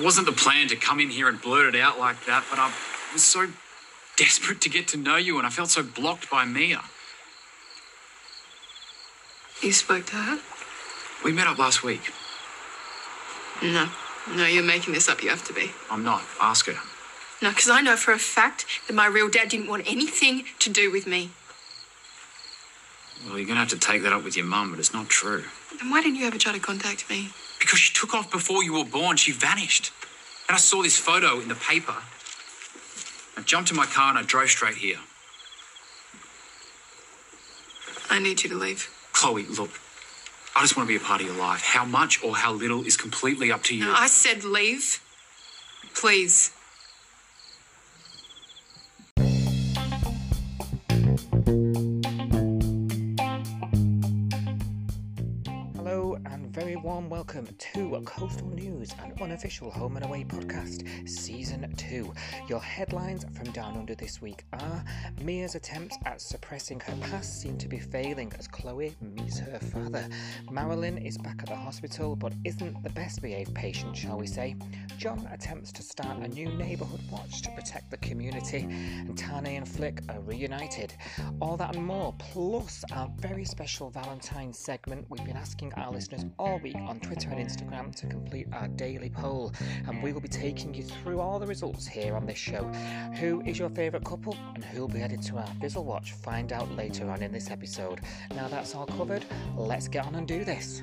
it wasn't the plan to come in here and blurt it out like that, but I was so desperate to get to know you and I felt so blocked by Mia. You spoke to her? We met up last week. No. No, you're making this up. You have to be. I'm not. Ask her. No, because I know for a fact that my real dad didn't want anything to do with me. Well, you're going to have to take that up with your mum, but it's not true. Then why didn't you ever try to contact me? Because she took off before you were born. She vanished. And I saw this photo in the paper. I jumped in my car and I drove straight here. I need you to leave. Chloe, look. I just want to be a part of your life. How much or how little is completely up to you. No, I said leave. Please. Warm welcome to Coastal News, an unofficial home and away podcast, season two. Your headlines from Down Under this week are Mia's attempts at suppressing her past seem to be failing as Chloe meets her father. Marilyn is back at the hospital but isn't the best behaved patient, shall we say. John attempts to start a new neighbourhood watch to protect the community, and Tane and Flick are reunited. All that and more, plus our very special Valentine's segment. We've been asking our listeners all week on Twitter and Instagram to complete our daily poll, and we will be taking you through all the results here on this show. Who is your favourite couple, and who will be added to our Bizzle Watch? Find out later on in this episode. Now that's all covered, let's get on and do this.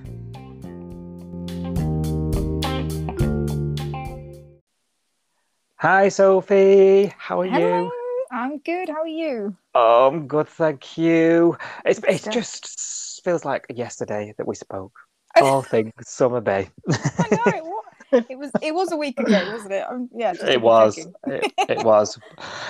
Hi, Sophie. How are Hello, you? I'm good. How are you? Oh, I'm good, thank you. It's Good it just feels like yesterday that we spoke. All things Summer Bay. I know it was. It was. It was a week ago, wasn't it? Um, yeah. It was. It, it was.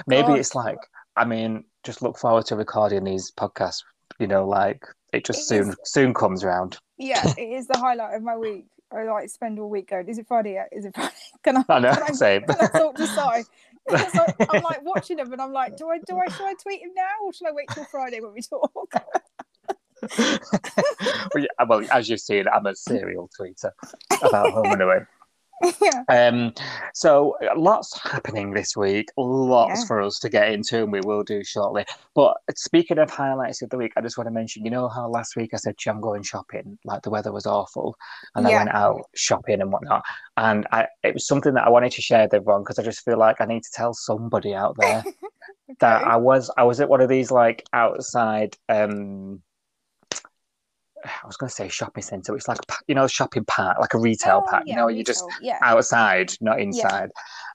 Maybe God. it's like. I mean, just look forward to recording these podcasts. You know, like it just It soon is- soon comes round. Yeah, it is the highlight of my week. I like spend all week going. Is it Friday yet? Is it Friday? Can I? I know, Can I, same. Can I talk to Si? It's I'm like watching him, and I'm like, do I do I should I tweet him now, or should I wait till Friday when we talk? well, as you've seen, I'm a serial tweeter about home and away. yeah. Um, so lots happening this week, lots Yeah. for us to get into, and we will do shortly. But speaking of highlights of the week, I just want to mention, you know how last week I said, "Gee, I'm going shopping," like the weather was awful, and I went out shopping and whatnot, and I, it was something that I wanted to share with everyone because I just feel like I need to tell somebody out there that I was I was at one of these like outside um I was going to say shopping centre. It's like you know, a shopping park, like a retail Oh, park. You yeah, know, you just yeah. outside, not inside.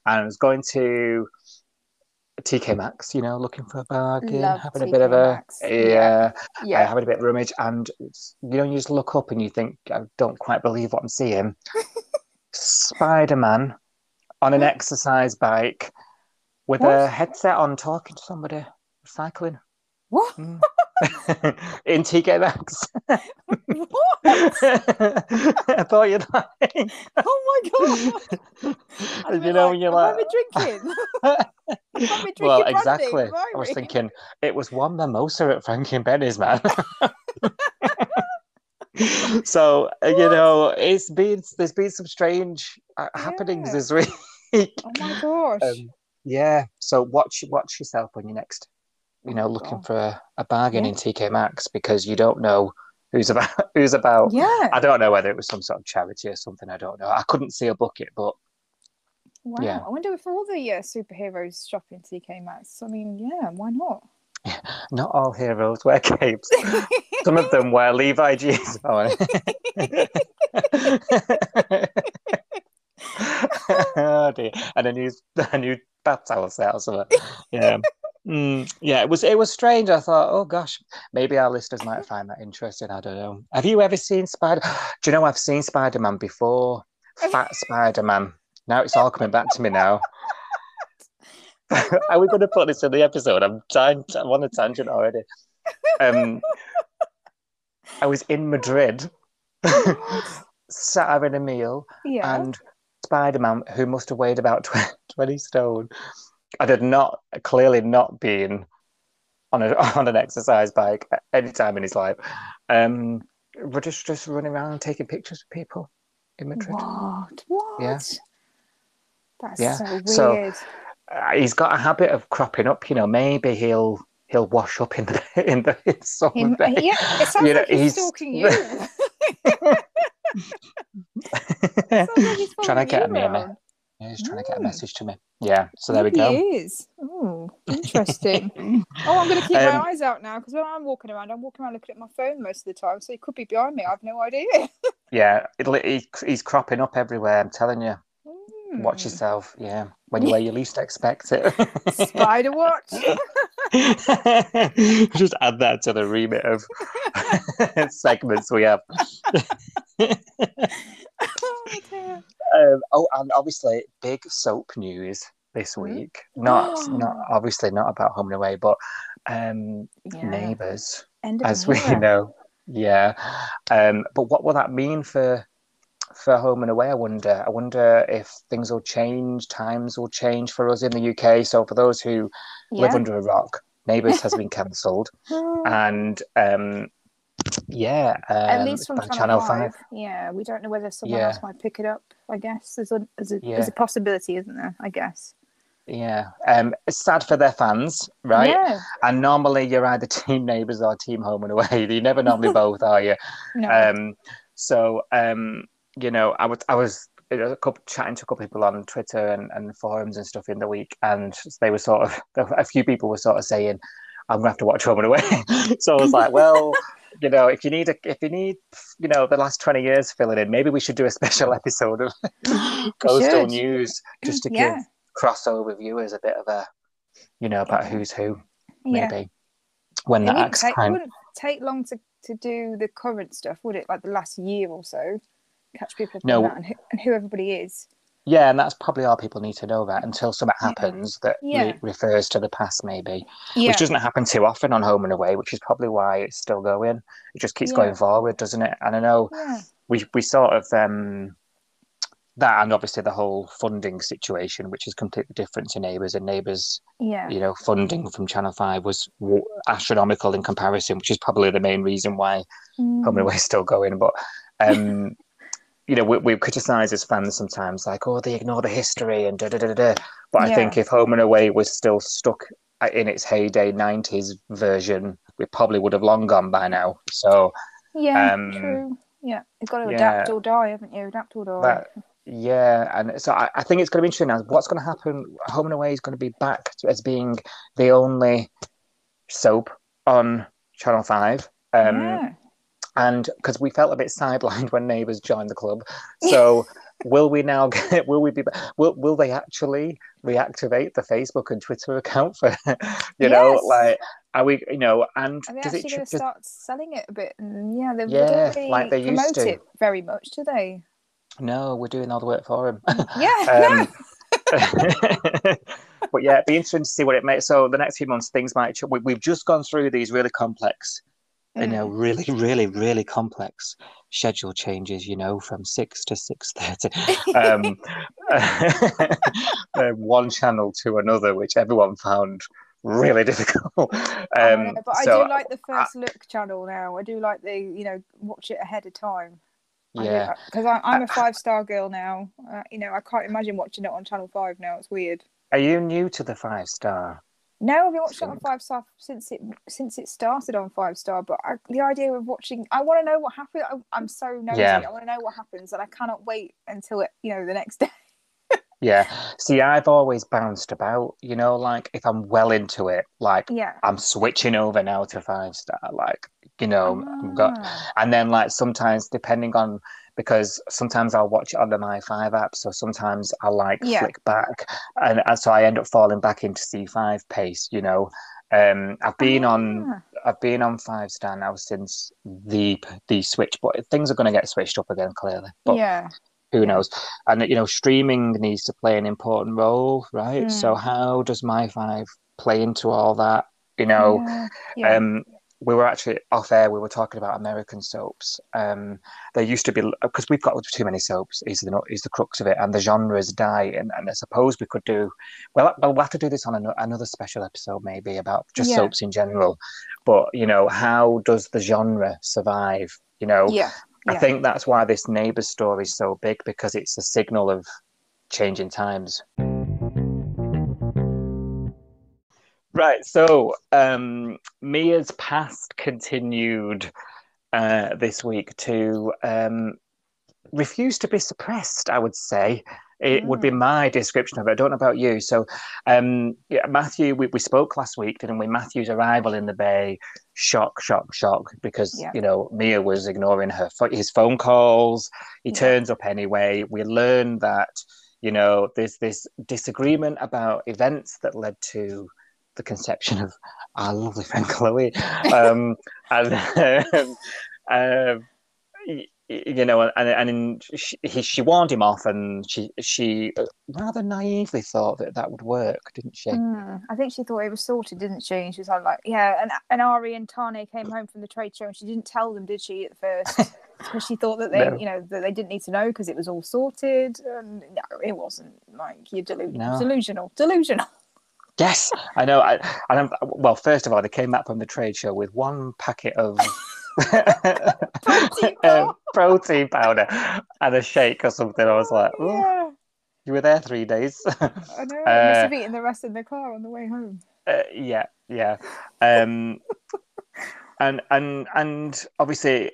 And I was going to TK Maxx, you know, looking for a bargain, Love having a bit of a yeah, Yeah. uh, having a bit of rummage, and you know, you just look up and you think, I don't quite believe what I'm seeing. Spider Man on an exercise bike with a headset on, talking to somebody, cycling What? Mm. in TK Maxx. what? I thought you'd like. Oh my god! You know, like, when you're like, been drinking? I well, exactly. I was thinking it was one mimosa at Frankie and Benny's, man. so uh, you know, it's been there's been some strange uh, happenings this week. Oh my gosh! Um, yeah. So watch watch yourself when you're next, you know, Oh, looking God. for a, a bargain Yeah. in TK Maxx because you don't know who's about who's about. yeah. I don't know whether it was some sort of charity or something. I don't know. I couldn't see a bucket, but Wow. yeah. I wonder if all the uh, superheroes shop in TK Maxx. I mean, yeah, why not? not all heroes wear capes. Some of them wear Levi jeans. Oh, oh dear. And a new a new bath towel set or something. Yeah. Mm, yeah, it was it was strange. I thought, oh gosh, maybe our listeners might find that interesting. I don't know. Have you ever seen Spider? Do you know I've seen Spider Man before? Fat Spider Man. Now it's all coming back to me now. Are we going to put this in the episode? I'm trying. I'm on a tangent already. Um, I was in Madrid, sat having a meal, Yeah. and Spider Man, who must have weighed about 20, 20 stone, and had not clearly not been on a on an exercise bike at any time in his life, um, were just just running around and taking pictures of people in Madrid. What? What? Yeah. That's Yeah. so So- weird. Uh, he's got a habit of cropping up. You know, maybe he'll he'll wash up in the in the in some Him, bay. yeah, it sounds You know, like he's, he's- stalking you. Sounds like he's trying to get me. He's trying to get a Mm. message to me. Yeah, so there we go. He is. Oh, interesting. oh, I'm going to keep Um, my eyes out now because when I'm walking around, I'm walking around looking at my phone most of the time. So he could be behind me. I have no idea. Yeah, he, he's cropping up everywhere. I'm telling you. Watch Hmm. yourself. Yeah, when you where you least expect it. Spider watch. Just add that to the remit of segments we have. Oh. Um, oh, and obviously, big soap news this Hmm? week. Not, not obviously not about home and away, but um, Yeah. neighbours, as we know. Yeah, um, but what will that mean for for home and away? I wonder. I wonder if things will change, times will change for us in the UK. So for those who live under a rock, Neighbours has been cancelled, and um, yeah, um, At least from by Channel, 5. Yeah, we don't know whether someone Yeah. else might pick it up. I guess there's a there's a, Yeah. there's a possibility, isn't there? I guess. Yeah, um, it's sad for their fans, right? Yeah. And normally you're either team neighbours or team home and away. You're never normally both, are you? No. Um, so um, you know, I was I was you know, a couple, chatting to a couple of people on Twitter and, and forums and stuff in the week, and they were sort of a few people were sort of saying, "I'm gonna have to watch home and away." so I was like, well. You know, if you need a, if you need, you know, the last twenty years filling in, maybe we should do a special episode of coastal news just to Yeah. give crossover viewers a bit of a, you know, about who's who, yeah. maybe when It that acts take, time. wouldn't take long to, to do the current stuff, would it? Like the last year or so, catch people up No. on that and who, and who everybody is. Yeah, and that's probably all people need to know that until something happens that re- refers to the past, maybe, Yeah, which doesn't happen too often on Home and Away, which is probably why it's still going. It just keeps Yeah. going forward, doesn't it? And I know yeah, we we sort of um, that, and obviously the whole funding situation, which is completely different to Neighbours, and Neighbours, yeah, you know, funding from Channel Five was w- astronomical in comparison, which is probably the main reason why Mm. Home and Away is still going. But um, you know, we, we criticise as fans sometimes, like, oh, they ignore the history and da da da da. But I Yeah. think if Home and Away was still stuck in its heyday '90s version, we probably would have long gone by now. So yeah, um, true. Yeah, you've got to yeah. adapt or die, haven't you? Adapt or die. that. Yeah, and so I, I think it's going to be interesting now. What's going to happen? Home and Away is going to be back to, as being the only soap on Channel Five. Um, yeah. And because we felt a bit sidelined when neighbours joined the club so will we now get will we be will, will they actually reactivate the facebook and twitter account for you know like are we you know and Are they does actually it going to start selling it a bit? And yeah, they, Yeah, they don't really like they used promote to. it very much, do they? no we're doing all the work for them Yeah, Um, but yeah, it'd be interesting to see what it makes. So the next few months, things might. We, we've just gone through these really complex, you know, Mm. really, really, really complex schedule changes. You know, from six to six thirty, um, uh, one channel to another, which everyone found really difficult. I Um, know, but I so do like the first look channel now. I do like the you know watch it ahead of time. yeah, because I'm a five star girl now. Uh, you know, I can't imagine watching it on Channel Five now. It's weird. are you new to the five star? No, I've been watching it on Five Star since it since it started on Five Star. But I, the idea of watching, I want to know what happened. I, I'm so nosy. Yeah. I want to know what happens, and I cannot wait until it, you know, the next day. Yeah. See, I've always bounced about. You know, like if I'm well into it, like Yeah. I'm switching over now to five star. Like, you know, I've got, Ah, and then like sometimes depending on because sometimes I'll watch it on the My Five app, so sometimes I'll like Yeah. flick back, and, and so I end up falling back into C five pace. You know, um, I've been on. I've been on five star now since the the switch, but things are going to get switched up again clearly. But yeah. who knows? And you know, streaming needs to play an important role, right? So Mm. how does My Five play into all that? You know, yeah. yeah. um, we were actually off air. We were talking about American soaps. Um, there used to be because we've got too many soaps. Is the is the crux of it, and the genres die. And, and I suppose we could do well. Well, we'll have to do this on an, another special episode, maybe about just Yeah. soaps in general. But you know, how does the genre survive? You know, yeah. I think that's why this neighbour story is so big because it's a signal of changing times. Right, so um, Mia's past continued uh, this week to um, refuse to be suppressed, I would say. It would be my description of it. I don't know about you. So, um, yeah, Matthew, we, we spoke last week, didn't we? Matthew's arrival in the bay, shock, shock, shock, because Yeah. you know Mia was ignoring her his phone calls. He Yeah. turns up anyway. We learn that you know there's this disagreement about events that led to the conception of our lovely friend Chloe, um, and um, y- y- you know, and and in, she, he, she warned him off, and she she uh, rather naively thought that that would work, didn't she? Mm, I think she thought it was sorted, didn't she? And she was like, yeah. And and Ari and Tane came home from the trade show, and she didn't tell them, did she, at first? Because she thought that they, No. you know, that they didn't need to know because it was all sorted. And no, it wasn't. Like you're delusional, No. delusional, delusional. Yes, I know. I, and I'm, well, first of all, they came back from the trade show with one packet of Protein um, protein powder and a shake or something. I was like, oh, yeah, you were there three days. I know. I Uh, must have eaten the rest in the car on the way home. Uh, yeah, yeah. Um, and and and obviously,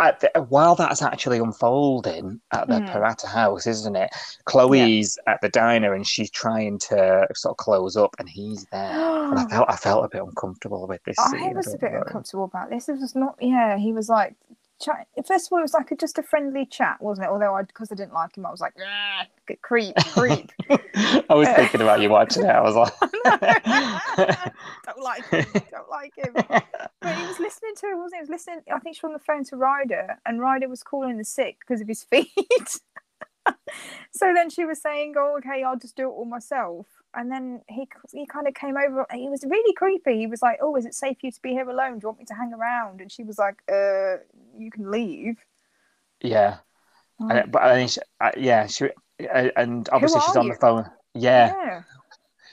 at the, while that's actually unfolding at the Mm. Parata house, isn't it? Chloe's at the diner and she's trying to sort of close up, and he's there. And I felt I felt a bit uncomfortable with this. I scene, was a bit know. uncomfortable about this. It was not, yeah. He was like, chat. First of all, it was like a, just a friendly chat, wasn't it? Although I, because I didn't like him, I was like, "Ah, creep, creep. I was thinking about you watching it. I was like, don't like him, don't like him. But he was listening to her, wasn't he? He was listening. I think she was on the phone to Ryder, and Ryder was calling the sick because of his feet. so then she was saying, "Oh, okay, I'll just do it all myself." And then he he kind of came over. He was really creepy. He was like, "Oh, is it safe for you to be here alone? Do you want me to hang around?" And she was like, "Uh, you can leave." yeah. And, but I she, uh, yeah, she, uh, and obviously she's on you? the phone. Yeah, yeah.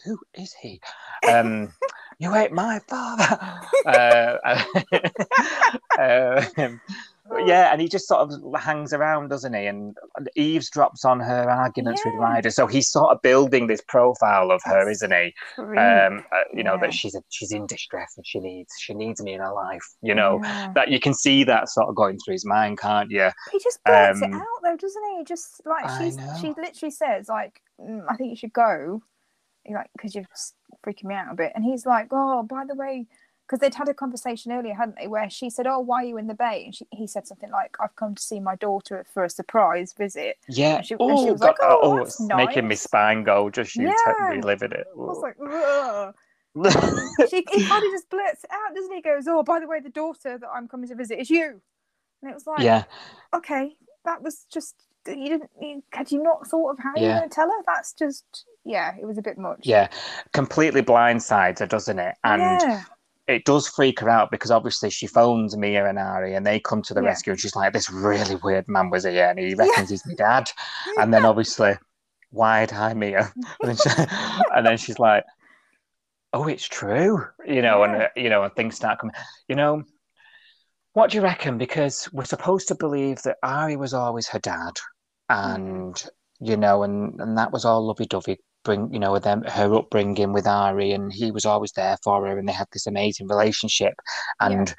who is he? Um, you ain't my father. uh, um, yeah, and he just sort of hangs around, doesn't he? And eavesdrops on her arguments with Ryder. So he's sort of building this profile of her, isn't he? Um, uh, you know Yeah. that she's a, she's in distress and she needs she needs me in her life. You know Yeah. that you can see that sort of going through his mind, can't you? He just blurts Um, it out though, doesn't he? Just like she's, she literally says like, mm, "I think you should go," You're like because you're freaking me out a bit. And he's like, "Oh, by the way," because they'd had a conversation earlier, hadn't they? Where she said, "Oh, why are you in the bay?" And she, he said something like, "I've come to see my daughter for a surprise visit." Yeah. And she- and she oh, was like, "Oh, oh, it's making me nice." spine go just you Yeah. reliving it. I was like, Ugh. she, he kind of just blurts it out, doesn't he? Goes, "Oh, by the way, the daughter that I'm coming to visit is you," and it was like, yeah, okay, that was just you didn't. You, had you not thought of how you Yeah. were going to tell her? That's just yeah, it was a bit much. yeah, completely blindsides her, doesn't it? And yeah, it does freak her out because obviously she phones Mia and Ari and they come to the Yeah. rescue and she's like, "This really weird man was here and he reckons he's my dad." And then obviously, wide eye Mia, and then, she, and then she's like, "Oh, it's true," you know, and Yeah. uh, you know, and things start coming. You know, what do you reckon? Because we're supposed to believe that Ari was always her dad, and you know, and and that was all lovey-dovey. Bring you know, with them her upbringing with Ari, and he was always there for her, and they had this amazing relationship. And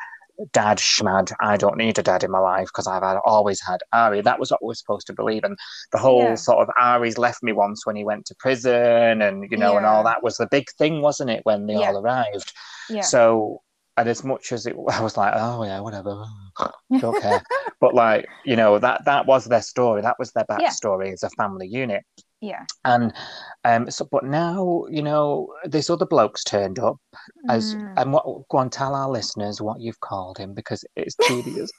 dad schmad, I don't need a dad in my life because I've had, always had Ari. That was what we were supposed to believe, and the whole Yeah. sort of Ari's left me once when he went to prison, and you know, and all that was the big thing, wasn't it, when they Yeah. all arrived? yeah, So, and as much as it, I was like, oh yeah, whatever, don't care. but like, you know, that that was their story. That was their Yeah. backstory as a family unit. Yeah. And um, so, but now, you know, this other bloke's turned up as, Mm. and what? Go on, tell our listeners what you've called him because it's tedious.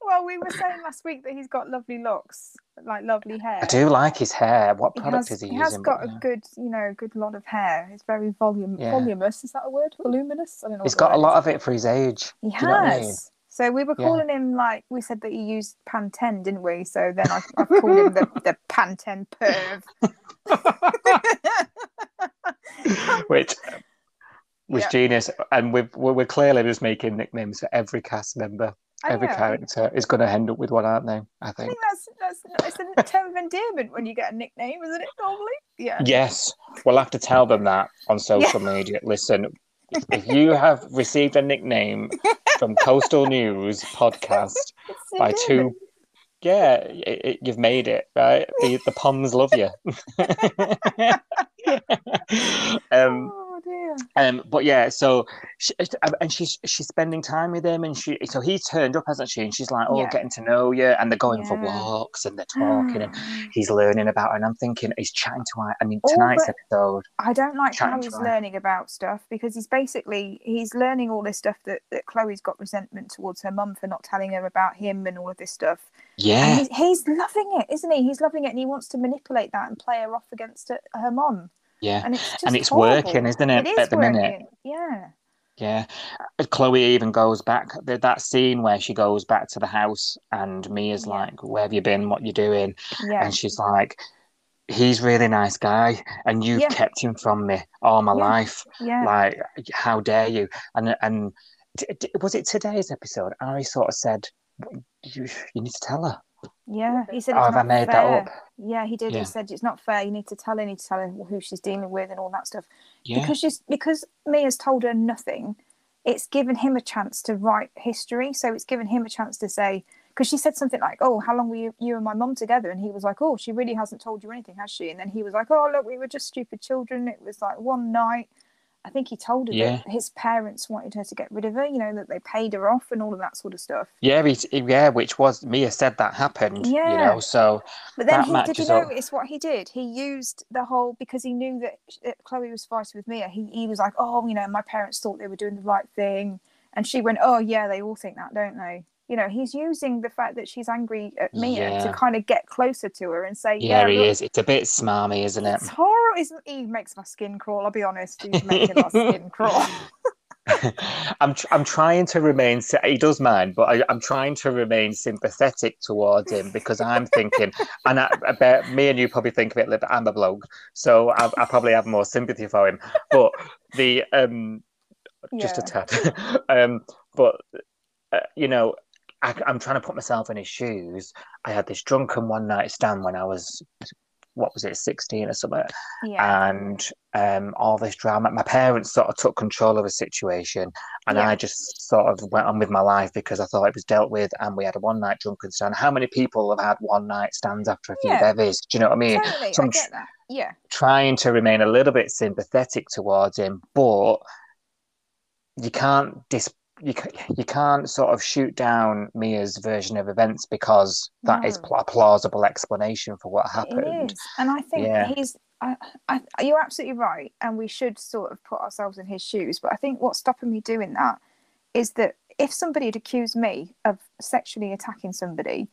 Well, we were saying last week that he's got lovely locks, like lovely hair. I do like his hair. What He product has, is he, he using? He has got a yeah. good, you know, good lot of hair. It's very volum- Yeah. voluminous. Is that a word? Voluminous? I don't know. He's got a lot is. of it for his age. He Do you know I mean? has. So we were Yeah. calling him like we said that he used Pantene, didn't we? So then I, I called him the, the Pantene perv. Which was Yeah. genius. And we're we're clearly just making nicknames for every cast member. I Every know. character is going to end up with one, aren't they? I I think. think that's that's it's a term of endearment when you get a nickname, isn't it? Normally, yeah. Yes, we'll have to tell them that on social media. Listen, you have received a nickname from Coastal News podcast by two, yeah, it, it, you've made it, right? The, the Poms love you. um, oh dear. um, but yeah, so she, and she's she's spending time with him, and she so he's turned up, hasn't she? And she's like, oh, Yeah. getting to know you, and they're going for walks and they're talking, and he's learning about her. And I'm thinking, he's chatting to her. I mean, Oh, tonight's but- episode, I don't like how he's learning about stuff because he's basically he's learning all this stuff that, that Chloe's got resentment towards her mum for not telling her about him and all of this stuff. yeah, he's, he's loving it, isn't he? He's loving it, and he wants to manipulate that and play her off against her, her mum. Yeah. And it's and it's working, isn't it? It is at the working. minute, Yeah. yeah. Chloe even goes back. That that scene where she goes back to the house, and Mia's Yeah. like, "Where have you been? What you doing?" Yeah. And she's like, "He's really nice guy, and you've Yeah. kept him from me all my Yeah. life. yeah. Like, how dare you?" And and was it today's episode? Ari sort of said, "You you need to tell her." Yeah. He said Oh, it's have I not made that up? Yeah, he did. Yeah. He said it's not fair. You need to tell her. You need to tell her who she's dealing with and all that stuff. Yeah, because she's because Mia's told her nothing, it's given him a chance to write history. So it's given him a chance to say because she said something like, "Oh, how long were you, you and my mum together?" And he was like, "Oh, she really hasn't told you anything, has she?" And then he was like, "Oh, look, we were just stupid children. It was like one night." I think he told her Yeah. that his parents wanted her to get rid of her. You know that they paid her off and all of that sort of stuff. yeah, yeah. Which was Mia said that happened. Yeah, You know, so But then he, did you notice what he did? He used the whole because he knew that, that Chloe was fighting with Mia. He he was like, oh, you know, my parents thought they were doing the right thing, and she went, oh yeah, they all think that, don't they? You know, he's using the fact that she's angry at Mia Yeah. to kind of get closer to her and say, yeah, yeah, he look, is. It's a bit smarmy, isn't it? It's horrible. Isn't he makes my skin crawl? I'll be honest. He's making my skin crawl. I'm tr- I'm trying to remain. He does mind, but I, I'm trying to remain sympathetic towards him because I'm thinking, and I, I bet me and you probably think of it. Like, I'm a bloke, so I, I probably have more sympathy for him. But the um, just a tad. um, but uh, you know, I, I'm trying to put myself in his shoes. I had this drunken one night stand when I was, what was it, 16 or something, yeah, and um, all this drama. My parents sort of took control of the situation, and Yeah. I just sort of went on with my life because I thought it was dealt with, and we had a one night drunken stand. How many people have had one night stands after a few Yeah. bevies? Do you know what I mean? totally. so I I'm get that. Yeah, trying to remain a little bit sympathetic towards him, but you can't dis you you can't sort of shoot down Mia's version of events because that is No. pl- a plausible explanation for what happened. Is, and I think Yeah. he's. I, I, you're absolutely right, and we should sort of put ourselves in his shoes. But I think what's stopping me doing that is that if somebody had accused me of sexually attacking somebody,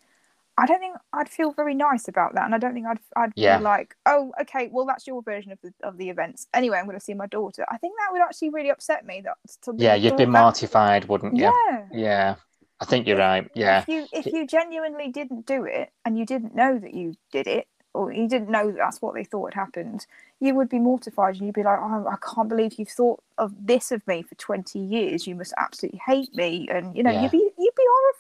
I don't think I'd feel very nice about that, and I don't think I'd I'd Yeah. be like, oh, okay, well that's your version of the of the events. Anyway, I'm going to see my daughter. I think that would actually really upset me. That Yeah, you'd be mortified, wouldn't you? Yeah. Yeah, I think you're right. Yeah, If you if you genuinely didn't do it and you didn't know that you did it, or you didn't know that that's what they thought had happened, you would be mortified and you'd be like, oh, I can't believe you've thought of this of me for twenty years. You must absolutely hate me, and you know Yeah. you'd be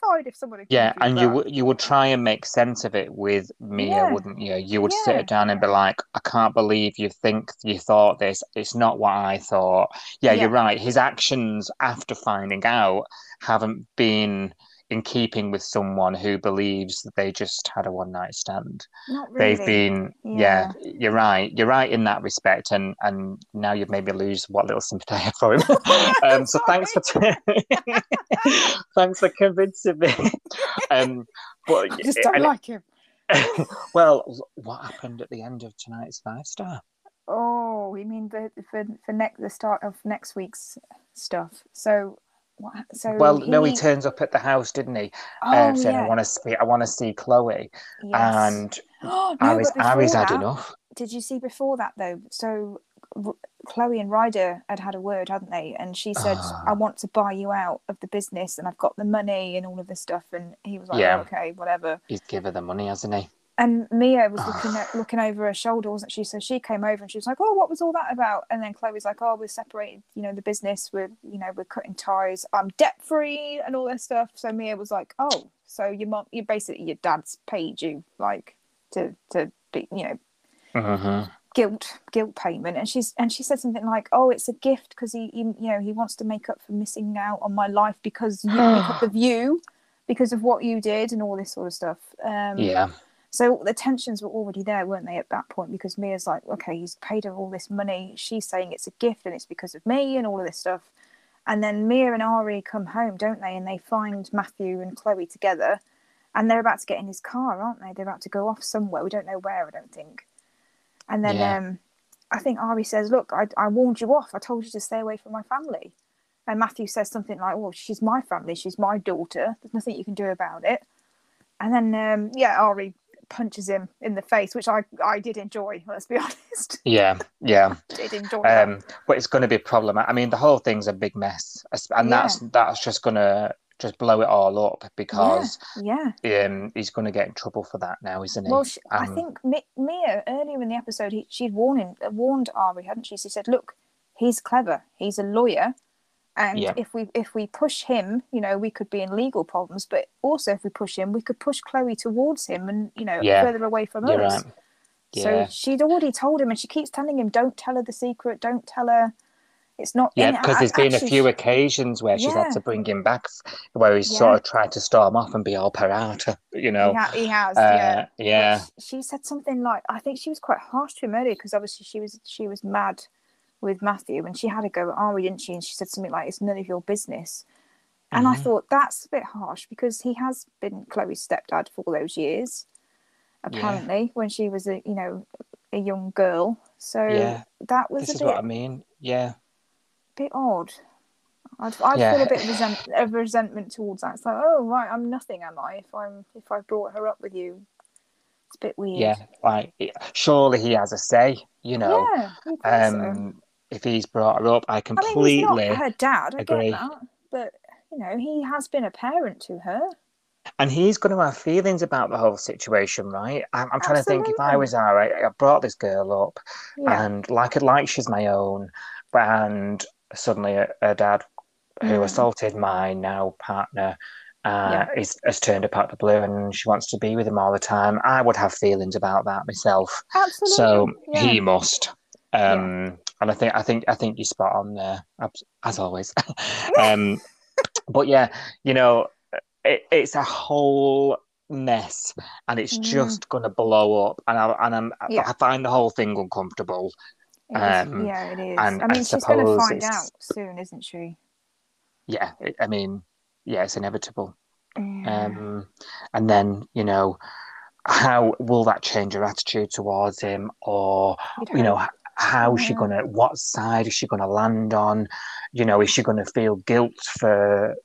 horrified if someone. yeah, and you would you would try and make sense of it with Mia, Yeah. wouldn't you? You would sit Yeah. her down and be like, "I can't believe you think you thought this. It's not what I thought." Yeah, Yeah. you're right. His actions after finding out haven't been in keeping with someone who believes that they just had a one night stand. Not really. They've been, yeah. you're right. You're right in that respect, and and now you've made me lose what little sympathy I have for him. um, so thanks for thanks for convincing me. Um, but I just don't like him. well, what happened at the end of tonight's five star? Oh, we mean the for for next the start of next week's stuff. So what? So Well, no, he turns up at the house, didn't he? Oh um, saying, "I want to see, I want to see Chloe," yes. and no, Ari's, Ari's had enough. did you see before that though? So R- Chloe and Ryder had had a word, hadn't they? And she said, Ah. "I want to buy you out of the business, and I've got the money and all of this stuff." And he was like, Yeah. "Okay, whatever." He's given her the money, hasn't he? And Mia was looking at, looking over her shoulder, wasn't she? So she came over and she was like, "Oh, what was all that about?" And then Chloe's like, "Oh, we're separated. You know, the business. We're you know we're cutting ties. I'm debt free and all this stuff." So Mia was like, "Oh, so your mom, you basically your dad's paid you like to to be you know Uh-huh. guilt guilt payment." And she's and she said something like, "Oh, it's a gift because he, he you know he wants to make up for missing out on my life because you because of you." Because of what you did and all this sort of stuff. Um, Yeah. So the tensions were already there, weren't they, at that point? Because Mia's like, okay, he's paid her all this money. She's saying it's a gift and it's because of me and all of this stuff. And then Mia and Ari come home, don't they? And they find Matthew and Chloe together. And they're about to get in his car, aren't they? They're about to go off somewhere. We don't know where, I don't think. And then Yeah. um, I think Ari says, look, I, I warned you off. I told you to stay away from my family. And Matthew says something like, well, she's my family. She's my daughter. There's nothing you can do about it. And then, um, yeah, Ari punches him in the face, which I, I did enjoy. Let's be honest, Yeah. Yeah. did enjoy. that. Um, but it's going to be problematic. I mean, the whole thing's a big mess, and Yeah. that's that's just going to just blow it all up because yeah. um, he's going to get in trouble for that now, isn't he? Well, sh I Um, think Mi- Mia earlier in the episode, he, she'd warned him, warned Ari, hadn't she? She said, "Look, he's clever. He's a lawyer, and Yeah. if we if we push him, you know, we could be in legal problems. But also, if we push him, we could push Chloe towards him, and you know, Yeah. further away from You're us." right. So she'd already told him, and she keeps telling him, "Don't tell her the secret. Don't tell her. It's not." Yeah, because there's been a few occasions where she's Yeah. had to bring him back, where he's Yeah. sort of tried to storm off and be all parata, you know. He, ha- he has, Uh, yeah. yeah. She said something like, I think she was quite harsh to him earlier because obviously she was she was mad with Matthew and she had a go at Ari, didn't she? And she said something like, "It's none of your business." And I Mhm. thought that's a bit harsh because he has been Chloe's stepdad for all those years, apparently, when she was a you know a young girl. So Yeah. that was This a is bit what I mean. Yeah. bit odd. I'd, I'd Yeah. feel a bit of, resent, of resentment towards that. It's like, oh right, I'm nothing, am I? If I'm if I brought her up with you, it's a bit weird. Yeah. Like, surely he has a say, you know. yeah, so. If he's brought her up, I I mean, completely. he's not her dad. I agree. get that, but you know, he has been a parent to her. And he's going to have feelings about the whole situation, right? I'm, I'm trying to think if I was all right, I brought this girl up Yeah, and like it like she's my own, and suddenly her, her dad, who Mm. assaulted my now partner, uh, Yeah. is, has turned up out the blue and she wants to be with him all the time. I would have feelings about that myself. absolutely. So yeah. he must. Um, And I think I think I think you're spot on there, as, always. um, but yeah, you know, it, it's a whole mess, and it's Mm. just gonna blow up. And I and I'm, Yeah. I find the whole thing uncomfortable. It um, yeah, it is. and I I mean, she's going to find it's- out soon, isn't she? Yeah, it, I mean, yeah, it's inevitable. Yeah. Um, and then you know, how will that change her attitude towards him, or You'd you know hope. h- how is she gonna what side is she gonna land on you know is she gonna feel guilt for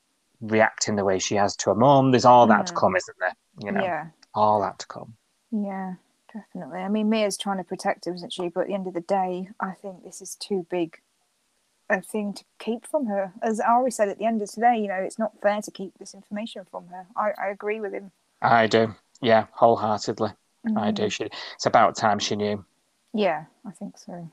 reacting the way she has to her mom? there's all that to Mm. come isn't there you know Yeah, all that to come yeah, definitely. I mean, Mia's trying to protect him, isn't she? But at the end of the day, I think this is too big a thing to keep from her. As Ari said at the end of today, you know, it's not fair to keep this information from her. I, I agree with him. i do yeah wholeheartedly i Mm. do she it's about time she knew Yeah, I think so.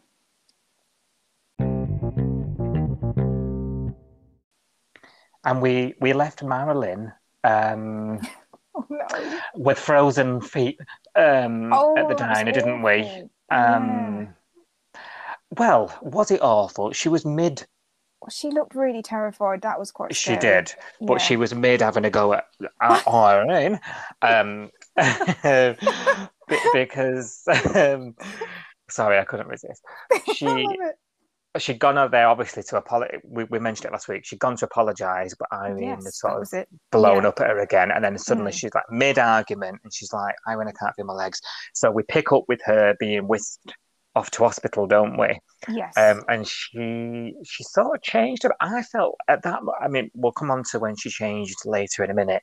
and we we left marilyn um Oh no. with frozen feet um Oh, at the that diner didn't we um well was it awful she was mid She looked really terrified. That was quite. She did, but Yeah. she was mid having a go at, at Irene, um, because um, sorry, I couldn't resist. She she'd gone over there obviously to apologize. We, we mentioned it last week. She'd gone to apologise, but Irene Yes, had that sort of it. blown Yeah. up at her again, and then suddenly Mm. she's like mid argument, and she's like, "Irene, I can't feel my legs." So we pick up with her being whisked off to hospital, don't we? Yes. Um, and she she sort of changed. I felt at that. I mean, we'll come on to when she changed later in a minute,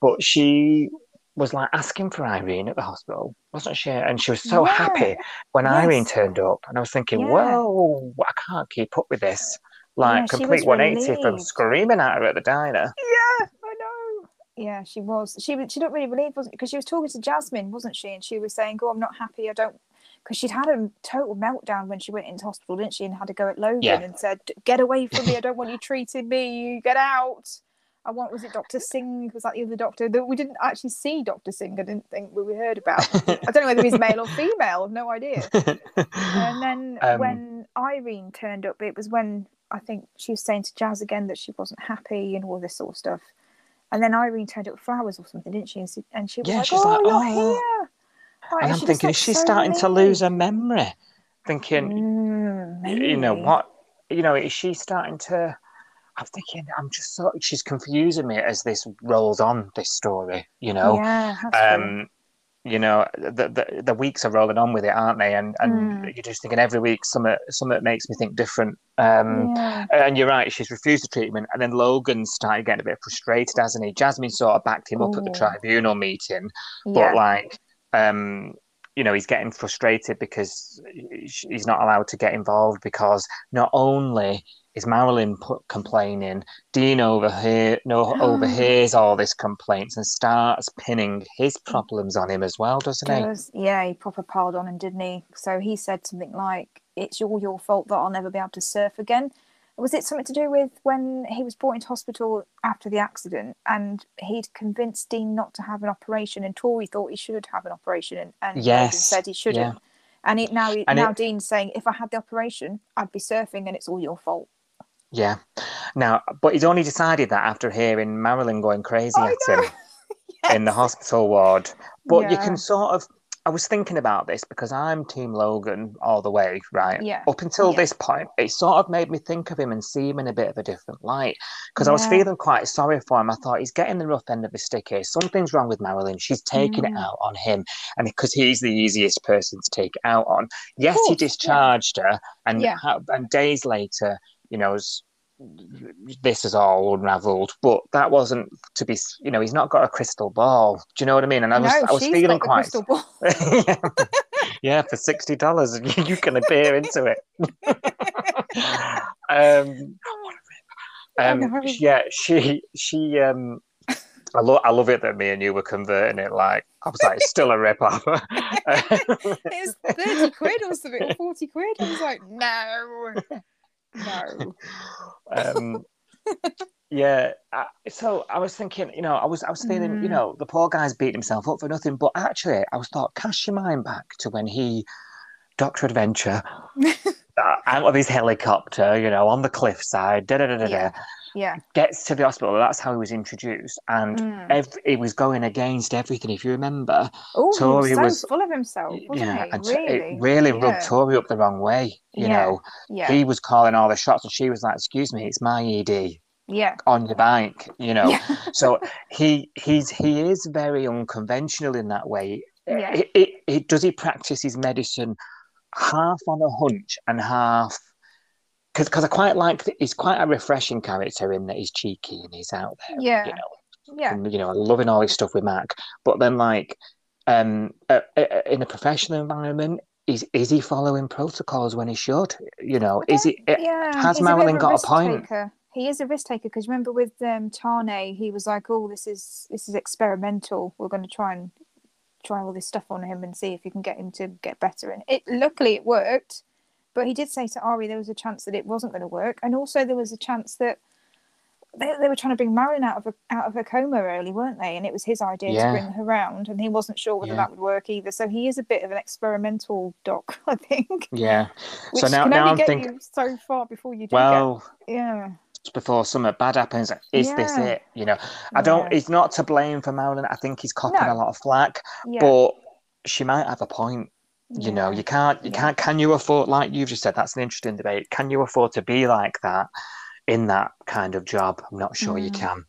but she was like asking for Irene at the hospital, wasn't she? And she was so Yeah. happy when Yes. Irene turned up, and I was thinking, Yeah. "Whoa, I can't keep up with this." Like Yeah, complete was 180 from screaming at her at the diner. yeah, I know. Yeah, she was. She was- she didn't really believe, wasn't because she was talking to Jasmine, wasn't she? And she was saying, "Oh, I'm not happy. I don't." Because she'd had a total meltdown when she went into hospital, didn't she? And had to go at Logan and said, "Get away from me! I don't want you treating me. You get out." I want. Was it Doctor Singh? Was that the other doctor? That we didn't actually see Doctor Singh. I didn't think we heard about. I don't know whether he's male or female. I've no idea. And then Um, when Irene turned up, it was when I think she was saying to Jazz again that she wasn't happy and all this sort of stuff. And then Irene turned up with flowers or something, didn't she? And she, and she was Yeah, like, she's "Oh, like, you're "Oh." here!" Like, and I'm thinking, is she so starting to lose her memory? Thinking, Mm, you know what? You know, is she starting to? I'm thinking, I'm just so she's confusing me as this rolls on this story. You know, Yeah, um, you know, the, the the weeks are rolling on with it, aren't they? And and Mm. you're just thinking every week some something makes me think different. Um, yeah. And you're right, she's refused the treatment. And then Logan started getting a bit frustrated, hasn't he? Jasmine sort of backed him up at the tribunal meeting, yeah. but like, um, you know, he's getting frustrated because he's not allowed to get involved because not only is Marilyn put, complaining, Dean overhear, no, overhears all this complaints and starts pinning his problems on him as well, doesn't he? Does- yeah, he proper piled on him, didn't he? So he said something like, "It's all your fault that I'll never be able to surf again." Was it something to do with when he was brought into hospital after the accident, and he'd convinced Dean not to have an operation, and Tori thought he should have an operation, and, and Yes, said he shouldn't. And it, now, And now it- Dean's saying, "If I had the operation, I'd be surfing, and it's all your fault." Yeah. Now, but he's only decided that after hearing Marilyn going crazy I at him in the hospital ward. But you can sort of. I was thinking about this because I'm Team Logan all the way, right? Yeah. Up until Yeah. this point, it sort of made me think of him and see him in a bit of a different light. Because I was feeling quite sorry for him. I thought he's getting the rough end of the stick here. Something's wrong with Marilyn. She's taking it Mm. out on him. And because he's the easiest person to take it out on. Yes, he yeah. discharged her. And, Yeah. and days later, you know, this is all unravelled, but that wasn't to be. You know, he's not got a crystal ball. Do you know what I mean? And I was, no, I was feeling quite. crystal ball. yeah. yeah, for sixty dollars, you can appear into it. um, um, yeah, she, she, um, I love, I love it that me and you were converting it. Like, I was like, it's still a rip off. It was 30 quid or something, or 40 quid. I was like, no, no. um, yeah. I, so I was thinking, you know, I was, I was feeling, you Mm. know, the poor guy's beating himself up for nothing. But actually, I was thought, cast your mind back to when he, Doctor Adventure, uh, out of his helicopter, you know, on the cliffside, da da da da da, Yeah. Gets to the hospital. That's how he was introduced, and Mm. ev- he was going against everything. If you remember, Oh, Tori he was so full of himself, wasn't yeah, he? and really? it really Yeah. rubbed Tori up the wrong way. You Yeah. know, Yeah. he was calling all the shots, and she was like, "Excuse me, it's my ED yeah. on your bike." You know, Yeah. so he he's he is very unconventional in that way. Yeah. It, it, it, does he practice his medicine half on a hunch and half because because I quite like that he's quite a refreshing character in that he's cheeky and he's out there. Yeah. You know, Yeah. and, you know, loving all his stuff with Mac. But then, like, um, uh, uh, in a professional environment, is is he following protocols when he should? You know, is it? Yeah. has he's a Marilyn of got a point? taker. He is a risk taker because remember with um, Tane, he was like, "Oh, this is this is experimental. We're going to try and try all this stuff on him and see if you can get him to get better." And it luckily it worked, but he did say to Ari there was a chance that it wasn't going to work, and also there was a chance that they, they were trying to bring Marilyn out of a, out of her coma early, weren't they? And it was his idea Yeah. to bring her round, and he wasn't sure whether Yeah. that would work either. So he is a bit of an experimental doc, I think. Yeah. So now, can now I'm get thinking. so far before you do Well, get yeah just before something bad happens, is this it? You know, I don't. Yeah. He's not to blame for Marilyn. I think he's copping No. a lot of flack, yeah but she might have a point. You know, you can't, you Yeah. can't. Can you afford, like you've just said, that's an interesting debate. Can you afford to be like that in that kind of job? I'm not sure you Mm. can.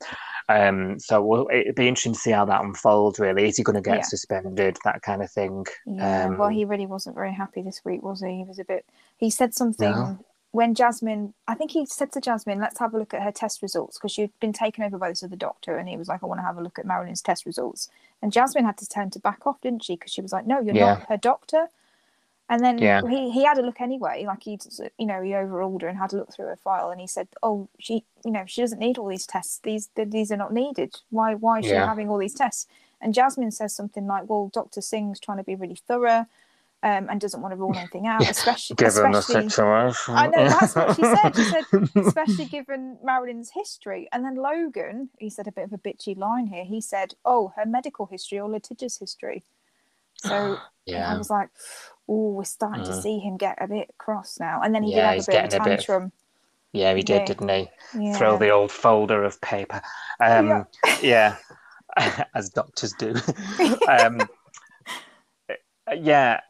Um, so we'll, it'd be interesting to see how that unfolds. Really, is he going to get Yeah. suspended? That kind of thing. yeah well um, he really wasn't very happy this week was he he was a bit he said something No. When jasmine i think he said to jasmine let's have a look at her test results because she'd been taken over by this other doctor and he was like i want to have a look at marilyn's test results and jasmine had to turn to back off didn't she because she was like no you're Yeah. not her doctor And then Yeah. he, he had a look anyway, like he, you know, he overruled her and had a look through her file, and he said, "Oh, she, you know, she doesn't need all these tests. These th- these are not needed. Why why is she having all these tests?" And Jasmine says something like, "Well, Doctor Singh's trying to be really thorough, um, and doesn't want to rule anything out, especially Given the especially." situation. I know that's what she said. She said, especially given Marilyn's history. And then Logan, he said a bit of a bitchy line here. He said, "Oh, her medical history or litigious history." So yeah. I was like, "Oh, we're starting to Mm. see him get a bit cross now." And then he Yeah, did have a bit of a a bit- tantrum. Yeah, he did, Yeah. didn't he? Yeah. Throw the old folder of paper. Um, yeah. as doctors do. um, yeah,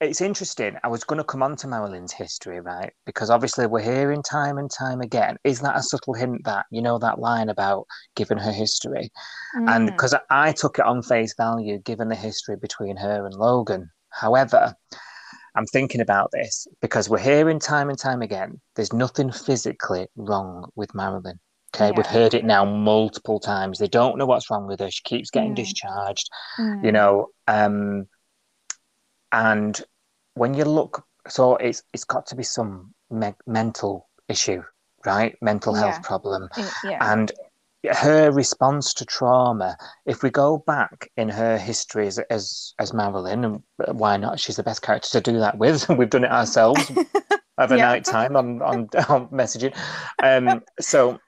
it's interesting. I was going to come on to Marilyn's history, right? Because obviously we're hearing time and time again. Is that a subtle hint that, you know, that line about giving her history? And Mm. because I took it on face value, given the history between her and Logan. However, I'm thinking about this because we're hearing time and time again there's nothing physically wrong with Marilyn. Okay, we've heard it now multiple times. They don't know what's wrong with her. She keeps getting Mm. discharged, Mm. you know. Um, and when you look, so it's it's got to be some me- mental issue, right? Mental health Yeah. problem yeah. and her response to trauma if we go back in her history as as, as marilyn and why not she's the best character to do that with we've done it ourselves over Yeah. night time on, on on messaging um so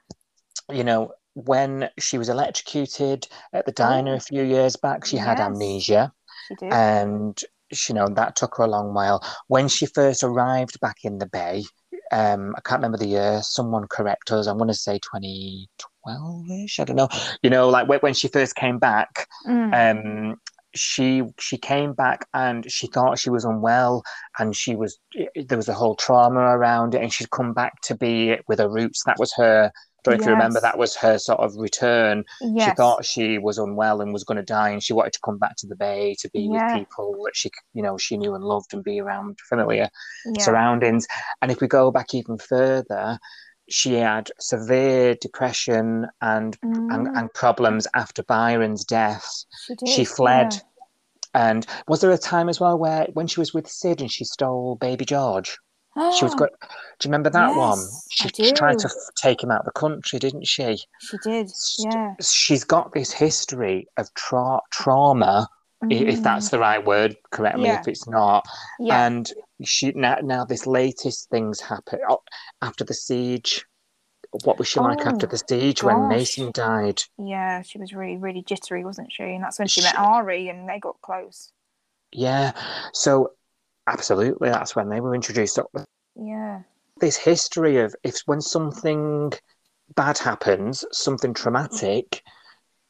you know when she was electrocuted at the diner Oh. a few years back she had Yes. amnesia she did. and you know that took her a long while. When she first arrived back in the bay um i can't remember the year someone correct us. I'm going to say 2012ish i don't know. You know like when, she first came back Mm. um she she came back and she thought she was unwell and she was there was a whole trauma around it and she'd come back to be with her roots. That was her don't if you remember that was her sort of return yes. she thought she was unwell and was going to die and she wanted to come back to the bay to be Yeah. with people that she you know she knew and loved and be around familiar yeah. surroundings and if we go back even further she had severe depression and and, Mm. and problems after byron's death she did. she fled yeah. and was there a time as well where when she was with sid and she stole baby george she was got do you remember that one Yes, she I tried to f- take him out of the country didn't she She did. Yeah. she's got this history of tra- trauma i- if that's the right word correct me Mm. Yeah. if it's not Mm. Yeah. and she now, now this latest things happen oh, after the siege what was she like after Oh, the siege when mason died Yeah, she was really, really jittery, wasn't she? And that's when she She- met Ari and they got close. yeah so absolutely that's when they were introduced up Yeah. this history of if when something bad happens something traumatic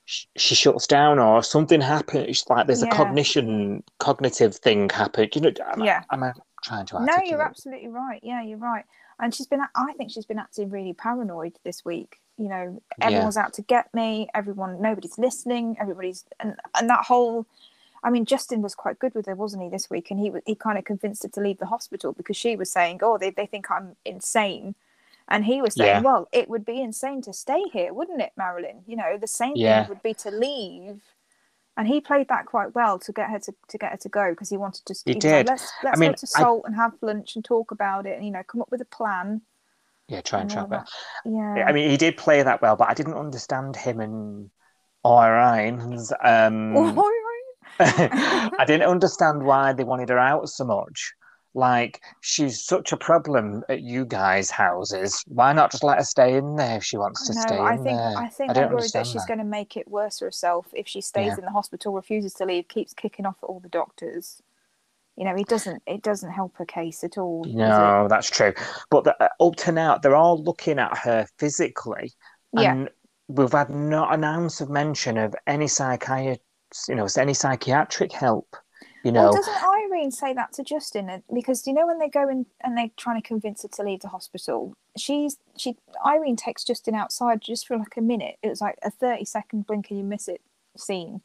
sh- she shuts down or something happens like there's a cognition cognitive thing happened you know am, I, am i trying to No, you're absolutely right. Yeah, you're right. And she's been, I think she's been acting really paranoid this week. You know, Yeah. everyone's out to get me. Everyone, nobody's listening. Everybody's, and and that whole, I mean, Justin was quite good with her, wasn't he, this week? And he he kind of convinced her to leave the hospital because she was saying, oh, they they think I'm insane. And he was saying, Yeah. well, it would be insane to stay here, wouldn't it, Marilyn? You know, the same Yeah. thing would be to leave. And he played that quite well to get her to, to get her to go because he wanted to. He like, did. let's let's mean, go to I- Salt and have lunch and talk about it, and you know, come up with a plan. yeah try and trap that. Yeah. I mean, he did play that well, but I didn't understand him and Orion's. Um, I didn't understand why they wanted her out so much. Like, she's such a problem at you guys' houses. Why not just let her stay in there if she wants to no, stay I in think there? I think I don't worried that understand she's going to make it worse herself if she stays Yeah. in the hospital, refuses to leave, keeps kicking off at all the doctors. You know, it doesn't it doesn't help her case at all. No, that's true. But the, uh, up to now, they're all looking at her physically, Yeah. and we've had not an ounce of mention of any psychiatrist, you know, is there any psychiatric help. You know, Well, doesn't Irene say that to Justin? Because you know when they go in and they're trying to convince her to leave the hospital, she's she Irene takes Justin outside just for like a minute. It was like a thirty second blink and you miss it scene,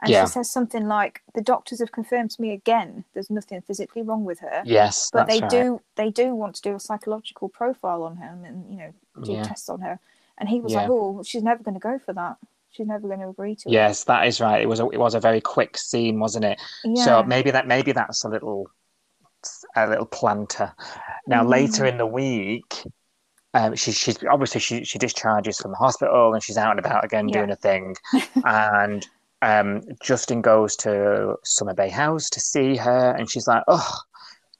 and Yeah. she says something like, "The doctors have confirmed to me again there's nothing physically wrong with her." yes, But they right. do they do want to do a psychological profile on her and you know do Yeah. tests on her, and he was Yeah. like, "Oh, she's never going to go for that. She's never going to agree to it." Yes, that is right. It was a, it was a very quick scene, wasn't it? Yeah. So maybe that maybe that's a little a little planter. Now later in the week, um, she, she's obviously she, she discharges from the hospital and she's out and about again Yeah. doing a thing, and um, Justin goes to Summer Bay House to see her, and she's like, "Oh,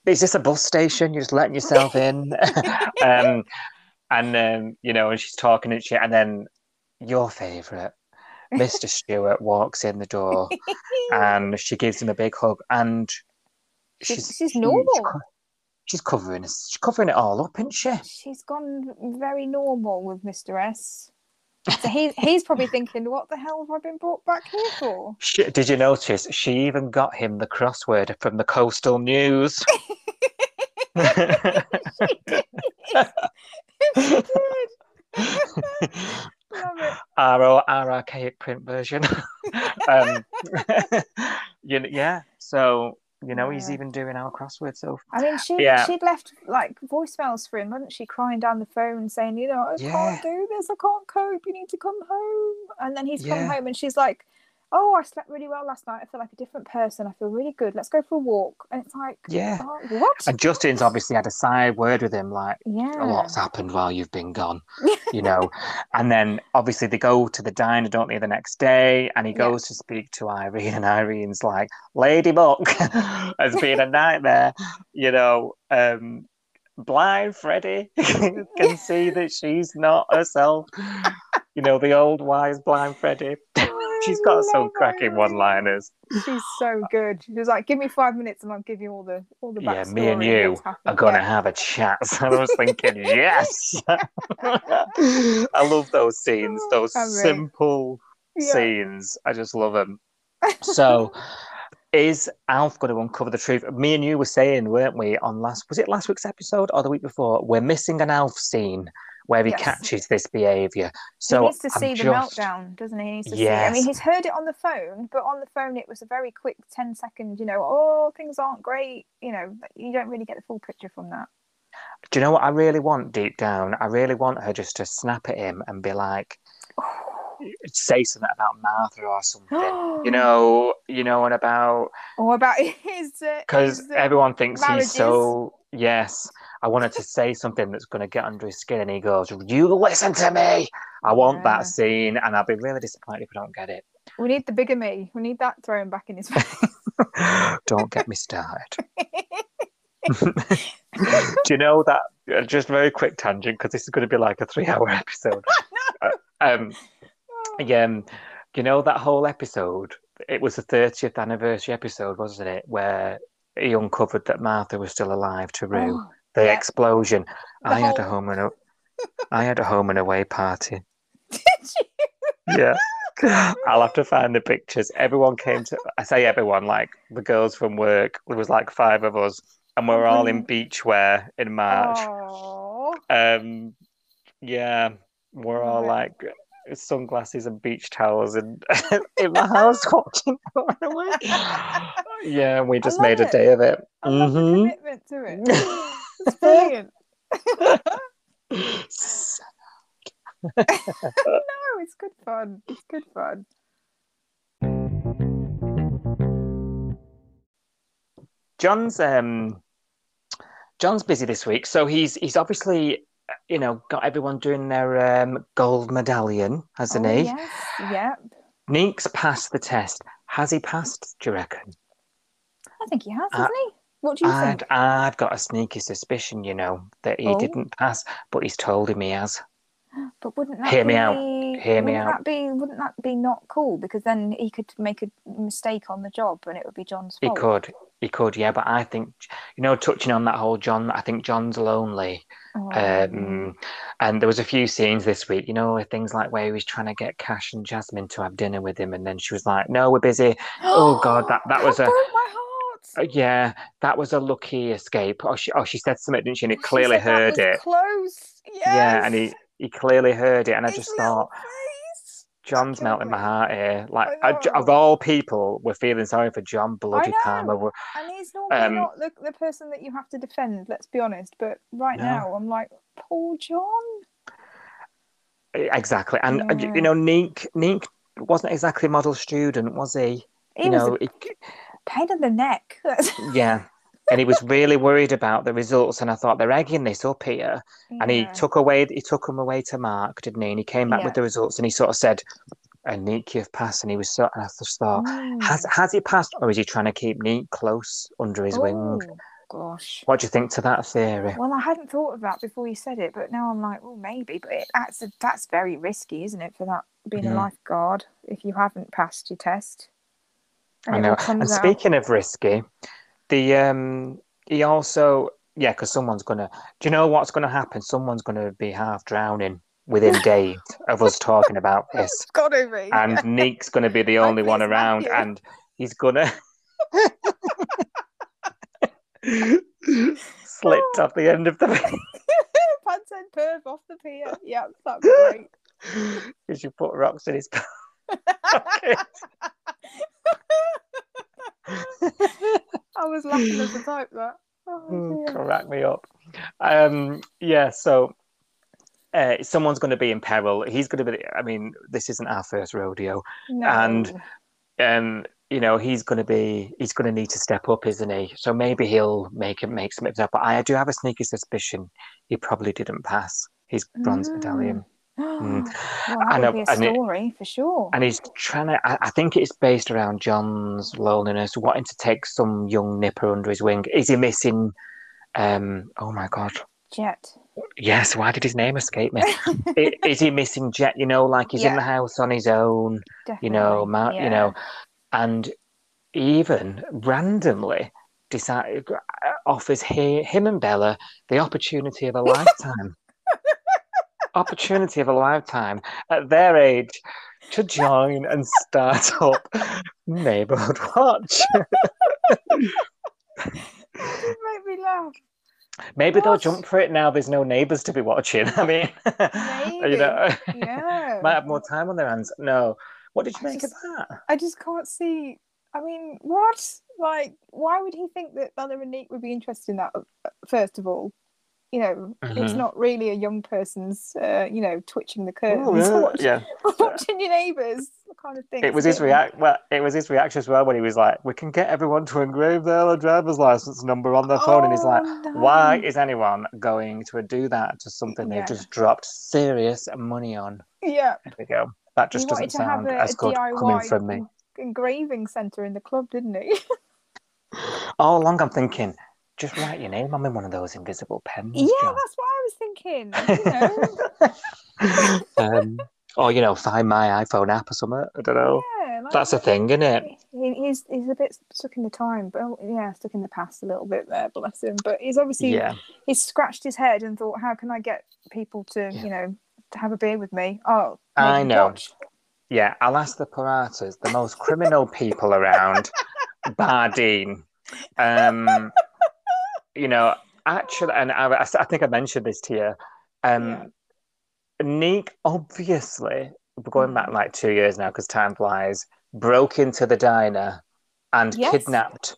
is this a bus station? You're just letting yourself in?" um, and um, you know, and she's talking and shit, and then your favourite, Mr. Stewart, walks in the door, and she gives him a big hug, and She's- she's normal. co- She's covering she's covering it all up, isn't she? She's gone very normal with Mr. S. So he, he's probably thinking, what the hell have I been brought back here for? She, did you notice she even got him the crossword from the coastal news? She did. Love it. Our, our archaic print version. um, you know, yeah, so you know he's even doing our crossword. So I mean, she Yeah. she'd left like voicemails for him, hadn't she? Crying down the phone, saying, "You know, I Yeah. can't do this. I can't cope. You need to come home." And then he's come home, and she's like, "Oh, I slept really well last night. I feel like a different person. I feel really good. Let's go for a walk." And it's like, yeah, oh, what? and Justin's obviously had a side word with him, like yeah. a lot's happened while you've been gone, you know. and then obviously they go to the diner, don't they, the next day, and he Yeah. goes to speak to Irene, and Irene's like, Lady Buck has been a nightmare, you know. Um, blind Freddie can see that she's not herself, you know, the old wise blind Freddie. She's got some cracking one-liners. She's so good. She was like, "Give me five minutes, and I'll give you all the all the backstory." Yeah, me and you are gonna Yeah. have a chat. So I was thinking, yes. I love those oh, scenes, those simple Yeah. scenes. I just love them. So, is Alf going to uncover the truth? Me and you were saying, weren't we, on last was it last week's episode or the week before? We're missing an Alf scene where he Yes. catches this behaviour. So he needs to I'm see the just- meltdown, doesn't he? He needs to see. I mean, he's heard it on the phone, but on the phone it was a very quick 10 second, you know, oh, things aren't great. You know, you don't really get the full picture from that. Do you know what I really want deep down? I really want her just to snap at him and be like, say something about Martha or something. you know, you know, and about Or about his. uh, because uh, everyone thinks marriages. he's so yes. I wanted to say something that's going to get under his skin, and he goes, "You listen to me." I want Yeah. that scene, and I'll be really disappointed if I don't get it. We need the bigger me. We need that thrown back in his face. don't get me started. Do you know that? uh, Just very quick tangent because this is going to be like a three-hour episode. Uh, um, yeah, um, you know that whole episode. It was the thirtieth anniversary episode, wasn't it? Where he uncovered that Martha was still alive to Rue. Oh, the explosion. The I had a home and a, I had a home and away party. did you? Yeah. I'll have to find the pictures. Everyone came to I say everyone, like the girls from work. There was like five of us and we are all in Brilliant. beachwear in March. Oh, Um yeah. We're all like sunglasses and beach towels and in my house watching Home and Away. Yeah, we just made a it. day of it. The Mhm. commitment to it. It's brilliant. no, it's good fun. It's good fun. John's um John's busy this week, so he's he's obviously you know got everyone doing their um, gold medallion, hasn't oh, he? Yes. Yep. Neek's passed the test. Has he passed? Do you reckon? I think he has, Uh, hasn't he? What do you I'd, think? I've got a sneaky suspicion, you know, that he Oh. didn't pass, but he's told him he has. But wouldn't that Hear be, me out. Hear me wouldn't out. That be, wouldn't that be not cool? Because then he could make a mistake on the job and it would be John's fault. He could, he could, yeah. But I think, you know, touching on that whole John, I think John's lonely. Oh, Um, and there was a few scenes this week, you know, things like where he was trying to get Cash and Jasmine to have dinner with him, and then she was like, "No, we're busy." oh, God, that- that was a- yeah, that was a lucky escape. Oh, she, oh, she said something, didn't she? And he clearly said heard it. Close. Yes. Yeah, and he he clearly heard it, and I just thought, face. John's melting my heart here. Like, I I of all people, we're feeling sorry for John Bloody. Palmer. And he's normally Um, not the, the person that you have to defend, let's be honest. But right No. now, I'm like, poor John. Exactly, and and, Yeah. you know, Neek Neek wasn't exactly a model student, was he? He you was know, a he- pain in the neck. Yeah, and he was really worried about the results. And I thought they're egging this up here. And he took away, he took them away to Mark, didn't he? And he came back Yeah. with the results, and he sort of said, "Nick, you've passed." And he was so, and I just thought, Mm. has has he passed, or is he trying to keep Nick close under his wing? Oh, gosh. What do you think to that theory? Well, I hadn't thought of that before you said it, but now I'm like, oh, maybe. But it, that's a, that's very risky, isn't it, for that being Mhm. a lifeguard if you haven't passed your test. And I know. And out. speaking of risky, the um, he also yeah, because someone's gonna. Do you know what's gonna happen? Someone's gonna be half drowning within days of us talking about this, It's got to be. and Nick's gonna be the only one around, Matthew. and he's gonna slipped off the end of the Pants and perv off the pier. Yeah, that'd great. because you put rocks in his pocket. I was laughing at the type that. Oh, Mm. Crack me up. Um, yeah, so uh, someone's going to be in peril. He's going to be. I mean, this isn't our first rodeo. No. and- Um, you know, he's going to be. He's going to need to step up, isn't he? So maybe he'll make it make some up. But I do have a sneaky suspicion he probably didn't pass his bronze medallion, Mm. well, I that know, would be a and it- story for sure. and he's trying to. I, I think it's based around John's loneliness, wanting to take some young nipper under his wing. Is he missing? Um, oh my god. Jett. Yes, why did his name escape me? I- Is he missing Jett? You know, like he's in the house on his own, Definitely. you know, ma- you know, and even randomly decide, offers he, him and Bella the opportunity of a lifetime. Opportunity of a lifetime at their age to join and start up Neighborhood Watch. Did make me laugh. Maybe they'll jump for it now. There's no neighbours to be watching. I mean, Maybe. you know, Yeah. might have more time on their hands. No. What did you I make just- of that? I just can't see. I mean, what? Like, why would he think that Bella and Nick would be interested in that? uh, First of all, you know, it's Mhm. not really a young person's, uh, you know, twitching the curtains, Oh, yeah, watch- yeah. watching your neighbours, kind of thing. It was his react. Well, it was his reaction as well when he was like, "We can get everyone to engrave their driver's license number on their phone," and he's like, Oh, "Why is anyone going to do that to something Yeah. they've just dropped serious money on?" Yeah, There we go. That just he doesn't sound a, as a good DIY coming from me. engraving centre in the club, didn't he? All along, I'm thinking, just write your name on me one of those invisible pens. yeah, John. that's what I was thinking. You know, um, or you know, find my iPhone app or something. I don't know. yeah, like- That's a thing, isn't it? He, he's he's a bit stuck in the time, but oh, yeah, stuck in the past a little bit there, bless him. But he's obviously Yeah. he's scratched his head and thought, how can I get people to Yeah. you know to have a beer with me? Oh, I know. watch. Yeah, I'll ask the Paratas, the most criminal people around, Bardeen. Um, you know, actually, and I, I think I mentioned this to you. Um, Neek, obviously, we're going back Mm. like two years now because time flies, broke into the diner and Yes. kidnapped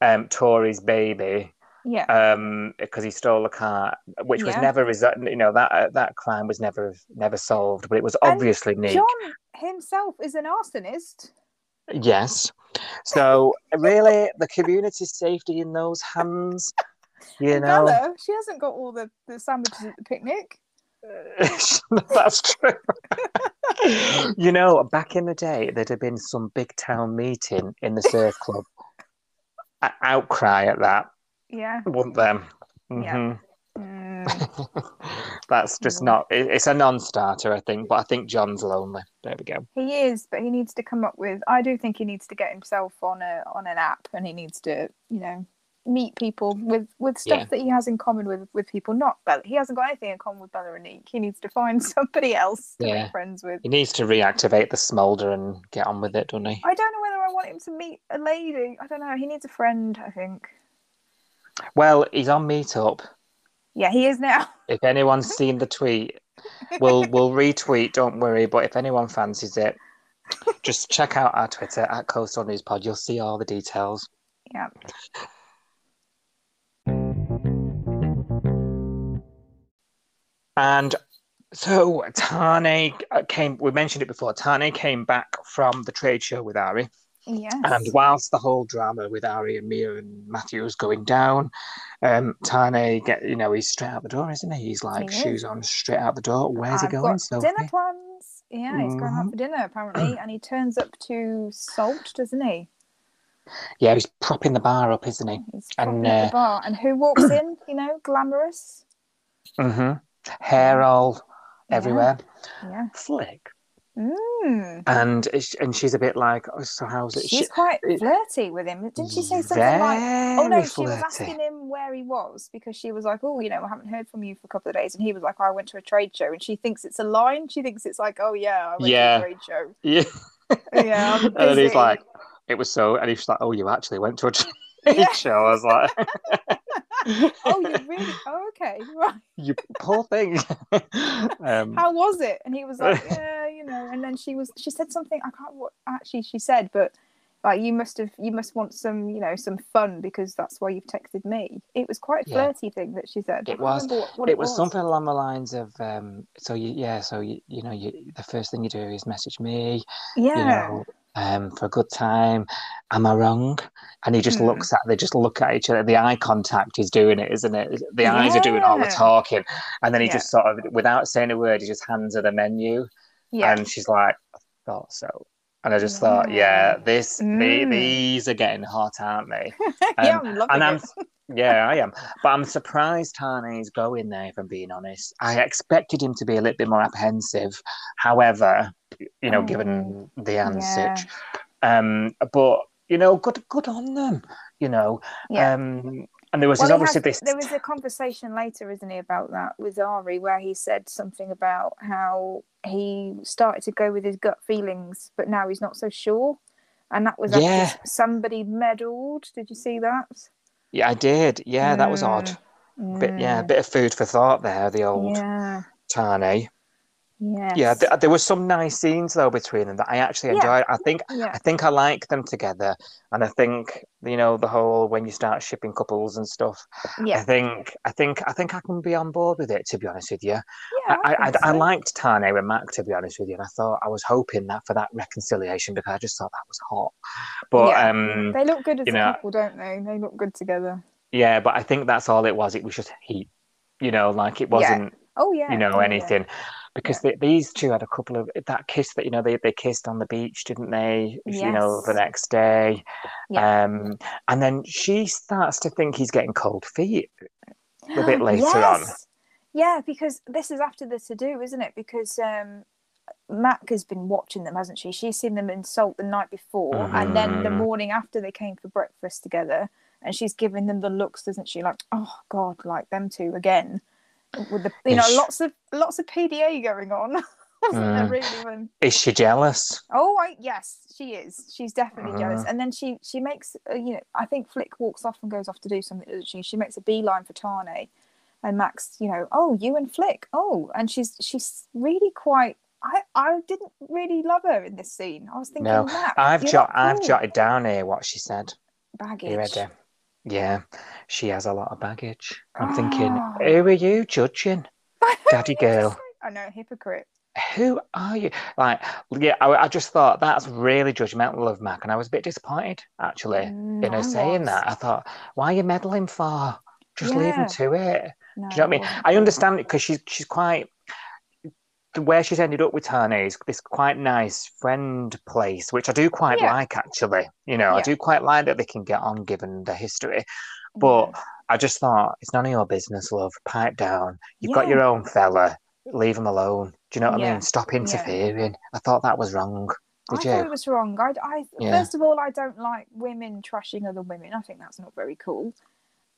um, Tori's baby Yeah, um because he stole a car which was never resol- you know that uh, that crime was never never solved but it was And obviously Nick John himself is an arsonist. yes so really the community safety in those hands you and know Bella, she hasn't got all the, the sandwiches at the picnic. that's true you know back in the day there'd have been some big town meeting in the surf club A- outcry at that Yeah. wouldn't them Yeah. Mhm. Mm. That's just Mm. not. it- It's a non-starter, I think. But I think John's lonely. There we go. He is, but he needs to come up with. I do think he needs to get himself on a on an app, and he needs to, you know, meet people with with stuff Yeah. that he has in common with with people. Not Bella. He hasn't got anything in common with Bella and Nick. He needs to find somebody else to Yeah. make friends with. He needs to reactivate the smolder and get on with it, doesn't he? I don't know whether I want him to meet a lady. I don't know. He needs a friend. I think. Well, he's on Meetup. Yeah, he is now. If anyone's seen the tweet, we'll we'll retweet. Don't worry. But if anyone fancies it, just check out our Twitter at Coastal News Pod. You'll see all the details. Yeah. And so Tane came. We mentioned it before. Tane came back from the trade show with Ari. Yes. And whilst the whole drama with Ari and Mia and Matthew is going down, um, Tane get you know he's straight out the door, isn't he? He's like He shoes on, straight out the door. Where's I've he going? got Sophie? dinner plans. Yeah, he's going out Mhm. for dinner apparently, and he turns up to Salt, doesn't he? Yeah, he's propping the bar up, isn't he? He's And, propping up uh, the bar, and who walks in? You know, glamorous. hmm Hair all Yeah. everywhere. Yeah. Flick. Mm. And and she's a bit like, oh, so how's it? She's She- quite it- flirty with him. Didn't she say something like, "Oh no"? She was asking him where he was because she was like, "Oh, you know, I haven't heard from you for a couple of days," and he was like, oh, "I went to a trade show," and she thinks it's a line. She thinks it's like, "Oh yeah, I went Yeah. to a trade show." Yeah. Yeah, and then he's like, it was so, and he's like, oh, you actually went to a trade Yeah. show. I was like, "Oh, you really? Oh, okay, right." you poor thing. um, how was it? And he was like, yeah, you know. And then she was, she said something. I can't what actually she said, but like you must have, you must want some, you know, some fun because that's why you've texted me. It was quite a Yeah. flirty thing that she said. It was. What, what it was something along the lines of, um, so you, yeah, so you, you know, you, the first thing you do is message me, Yeah. you know, um, for a good time. Am I wrong? And he just Hmm. looks at, they just look at each other. The eye contact is doing it, isn't it? The eyes are doing all the talking. And then he Yeah. just sort of, without saying a word, he just hands her the menu. yeah. And she's like, I thought so. And I just thought, yeah, Yeah. this, the, Mm. these are getting hot, aren't they? yeah, um, I'm loving and I'm, it. yeah, I am. But I'm surprised Tane's going there, if I'm being honest. I expected him to be a little bit more apprehensive. However, you know, Oh, given the yeah. answer. Um, but, you know, good good on them, you know. Yeah. Um, and there was Well, obviously had- this. there was a conversation later, isn't he, about that with Ari, where he said something about how he started to go with his gut feelings, but now he's not so sure. And that was Yeah. somebody meddled. Did you see that? Yeah, I did. Yeah, that was odd. Bit, yeah, a Mm, bit of food for thought there, the old Yeah. Tane. Yes. Yeah, th- there were some nice scenes though between them that I actually Yeah. enjoyed. I think yeah. I think I like them together, and I think you know the whole when you start shipping couples and stuff. Yeah. I think I think I think I can be on board with it. To be honest with you, Yeah. I, I, I so. liked Tane and Mac. To be honest with you, and I thought I was hoping that for that reconciliation because I just thought that was hot. But Yeah. um, They look good as a know- couple, don't they? They look good together. yeah, but I think that's all it was. It was just heat, you know, like it wasn't. Oh yeah. you know oh, yeah. anything because they, these two had a couple of that kiss that you know they, they kissed on the beach didn't they you know the next day Yeah. um and then she starts to think he's getting cold feet a bit later on Yeah, because this is after the to do, isn't it? Because um, Mac has been watching them, hasn't she? She's seen them in Salt the night before, and then the Mhm. morning after they came for breakfast together, and she's giving them the looks, doesn't she? Like, oh God, like them two again, with the you know Ish. lots of lots of PDA going on, wasn't there? Mm. Really? When is she jealous Oh, I, yes, she is. She's definitely jealous. Mhm. And then she she makes uh, you know I think Flick walks off and goes off to do something. Doesn't she? She makes a beeline for Tane, and Max, you know, oh you and Flick, oh, and she's she's really quite. I I didn't really love her in this scene. I was thinking, No, i've jot i've cool." jotted down here what she said baggage. you ready yeah she has a lot of baggage i'm thinking Oh. who are you judging Daddy girl. I know, hypocrite. who are you? Like, yeah, I, I just thought that's really judgmental of Mac, and I was a bit disappointed actually Mm, in her saying that. I thought, why are you meddling for? Just leave Yeah. him to it. Do you know what I mean? I understand it because she's she's quite where she's ended up with Tane is this quite nice friend place, which I do quite Yeah. like actually. You know, I do quite like that they can get on given the history. But Yeah. I just thought it's none of your business, love. Pipe down. You've got your own fella. Leave him alone. Do you know what I mean? Stop Yeah. interfering. I thought that was wrong. I Did thought it was wrong. I, I Yeah. first of all, I don't like women trashing other women. I think that's not very cool.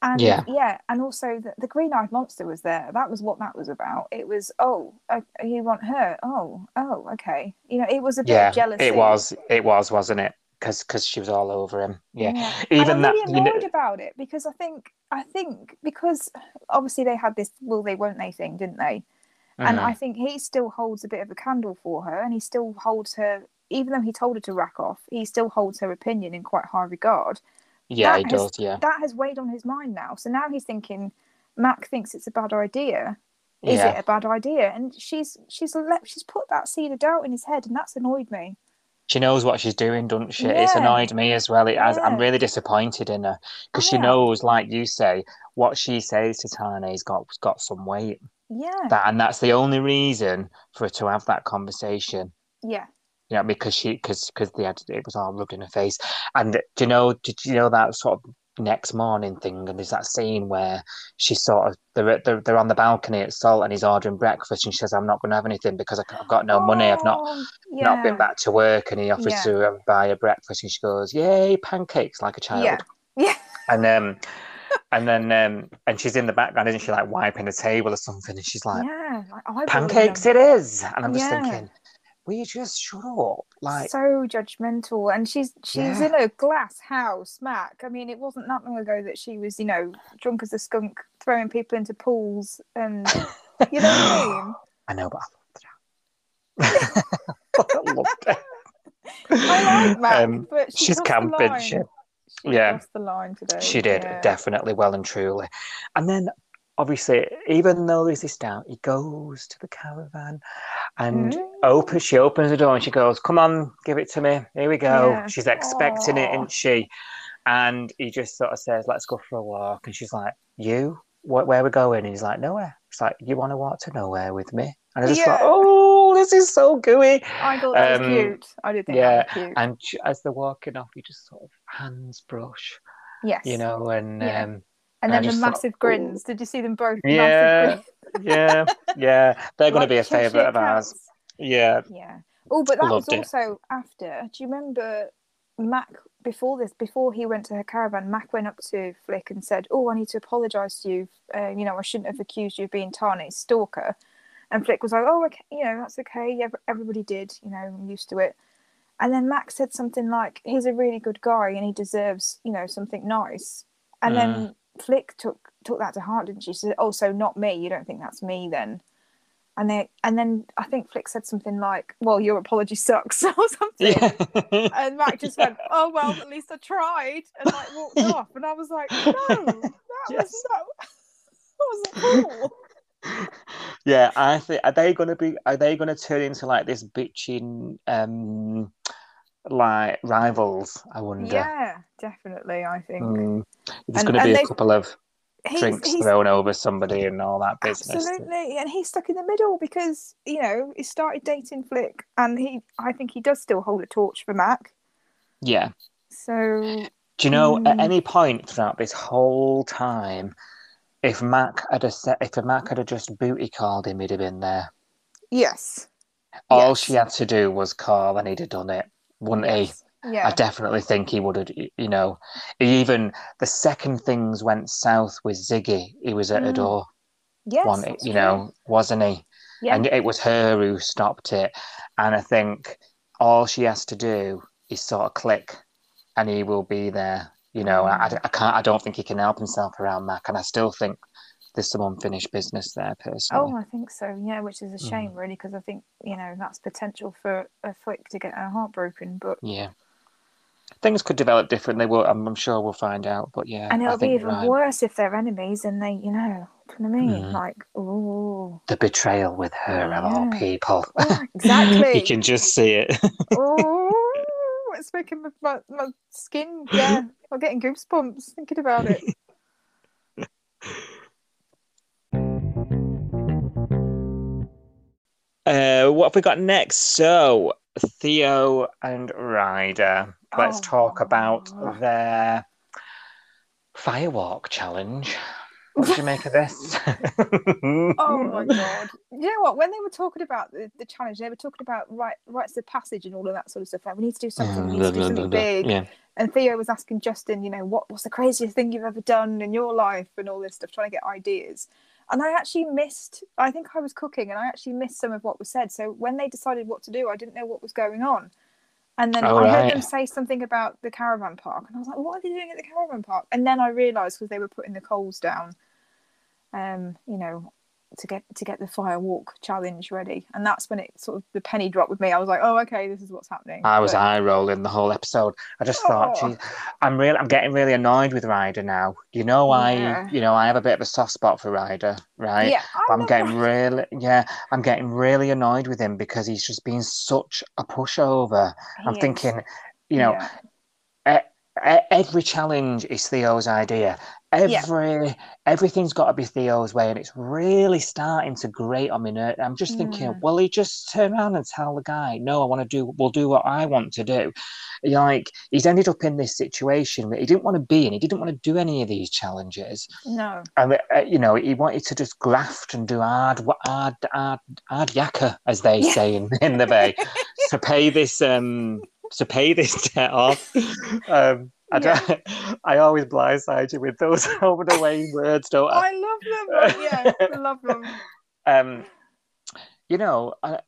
And Yeah. yeah, and also the, the green-eyed monster was there. That was what that was about. It was oh, uh, you want her? Oh, oh, okay. You know, it was a bit Yeah, of jealousy. it was. It was, wasn't it? Because because she was all over him. Yeah. Yeah. Even and that. I'm really you know- annoyed about it because I think I think because obviously they had this will they won't they thing, didn't they? And Mhm. I think he still holds a bit of a candle for her, and he still holds her, even though he told her to rack off, he still holds her opinion in quite high regard. Yeah, that he has- does. Yeah. That has weighed on his mind now. So now he's thinking, Mac thinks it's a bad idea. Is yeah. it a bad idea? And she's she's let she's put that seed of doubt in his head, and that's annoyed me. she knows what she's doing, doesn't she? It's annoyed me as well. It has, I'm really disappointed in her because she knows, like you say, what she says to Tane's got got some weight. Yeah. That and that's the only reason for her to have that conversation. yeah. You know, because she because because they had it was all rubbed in her face. And do you know? Did you know that sort of next morning thing? And there's that scene where she sort of they're they're, they're on the balcony at Salt and he's ordering breakfast and she says, "I'm not going to have anything because I've got no money. I've not." Oh, not been back to work and he offers Yeah. to um, buy her breakfast and she goes yay pancakes like a child Yeah. Yeah. and um and then um and she's in the background isn't she like wiping the table or something and she's like yeah. Like, I pancakes it is and i'm just Yeah. thinking you just shut up like so judgmental and she's she's Yeah. in a glass house mac i mean it wasn't that long ago that she was you know drunk as a skunk throwing people into pools and you know what i mean i know but i loved that i loved it i like mac Um, but she she's camping she, She yeah. crossed the line today She did, yeah. definitely, well and truly. And then, obviously, even though there's this doubt, he goes to the caravan and Mm. Opens. She opens the door and she goes, "Come on, give it to me. Here we go." Yeah. She's expecting it, Aw. isn't she? And he just sort of says, "Let's go for a walk." And she's like, "You? Where, where we going?" And he's like, "Nowhere." It's like, "You want to walk to nowhere with me?" And I just Yeah. thought, "Oh, this is so gooey." i thought that Um, was cute i did think yeah, that was cute And as they're walking off, he just sort of hands brush, yes you know, and Yeah. um, and I then the just thought, massive grins did you see them both Yeah, massive grins? yeah, yeah. They're going to be a favourite of ours. Yeah, Yeah. Oh, but that Loved was it. also after. Do you remember Mac before this? Before he went to her caravan, Mac went up to Flick and said, "Oh, I need to apologise to you. Uh, you know, I shouldn't have accused you of being Tane's stalker." And Flick was like, "Oh, okay, you know, that's okay. Everybody did. You know, I'm used to it." And then Mac said something like, "He's a really good guy and he deserves, you know, something nice." And then Flick took took that to heart, didn't she? She said, "Oh, so not me? You don't think that's me then?" And then and then I think Flick said something like, "Well, your apology sucks" or something. yeah. And Mac just went, "Oh well, at least I tried," and like walked off. And I was like, "No, that Yes. was not. That wasn't cool." yeah, I think are they going to be? Are they going to turn into like this bitching, um, like rivals? I wonder. Yeah, definitely. I think Mm. There's And- to be a couple of he's, drinks he's thrown over somebody and all that business. absolutely, and he's stuck in the middle because you know he started dating Flick, and he, I think he does still hold a torch for Mac. Yeah. So Do you know at Mm. any point throughout this whole time, if Mac had a set, if Mac had a just booty called him, he'd have been there. yes, All Yes. she had to do was call, and he'd have done it, wouldn't he? yes. Yeah, I definitely think he would have. You know, even the second things went south with Ziggy, he was at her Mm. door. yes, One, you true. know, wasn't he? yeah, And it was her who stopped it. And I think all she has to do is sort of click, and he will be there. You know, I, Mm. I can't. I don't think he can help himself around Mac, and I still think there's some unfinished business there, personally. Oh, I think so. Yeah, which is a shame, really, because I think you know that's potential for a flick to get her heart broken. But Yeah, things could develop differently. Well, I'm, I'm sure we'll find out. But yeah, and it'll be think even right. worse if they're enemies and they, you know, do you know what I mean? Mm. Like, ooh, the betrayal with her of all people. Oh, exactly. you can just see it. ooh, it's making my, my, my skin. Yeah, I'm getting goosebumps thinking about it. Uh, what have we got next? So Theo and Ryder. Let's oh. talk about Oh. their firewalk challenge. What did you make of this? Oh my god! You know what? When they were talking about the, the challenge, they were talking about right rites of passage and all of that sort of stuff. Like we need to do something. We need to do something big. Yeah. And Theo was asking Justin, you know, what what's the craziest thing you've ever done in your life and all this stuff, trying to get ideas. And I actually missed. I think I was cooking, and I actually missed some of what was said. So when they decided what to do, I didn't know what was going on. And then Oh, I heard them say something about the caravan park, and I was like, "What are they doing at the caravan park?" And then I realised because they were putting the coals down, um, you know, to get to get the fire walk challenge ready, and that's when it sort of the penny dropped with me. I was like, oh, okay, this is what's happening. I was But- eye rolling the whole episode. I just thought, Oh. geez, I'm really, I'm getting really annoyed with Ryder now. You know, Yeah. I, you know, I have a bit of a soft spot for Ryder, right? yeah, I I'm getting really, yeah, I'm getting really annoyed with him because he's just been such a pushover. I'm is. thinking, you know, Yeah. Every challenge is Theo's idea. Every everything's got to be Theo's way, and it's really starting to grate on me. ner- I'm just thinking, Mm. well, he just turn around and tell the guy, "No, I want to do. We'll do what I want to do." Like he's ended up in this situation that he didn't want to be in. He didn't want to do any of these challenges, no, and uh, you know, he wanted to just graft and do hard, hard, hard, hard yakka, as they Yeah. say in, in the bay, to pay this um to pay this debt off. Um, I, don't, I always blindside you with those over the way words, don't I? I love them. Yeah, I love them. Um, you know, I,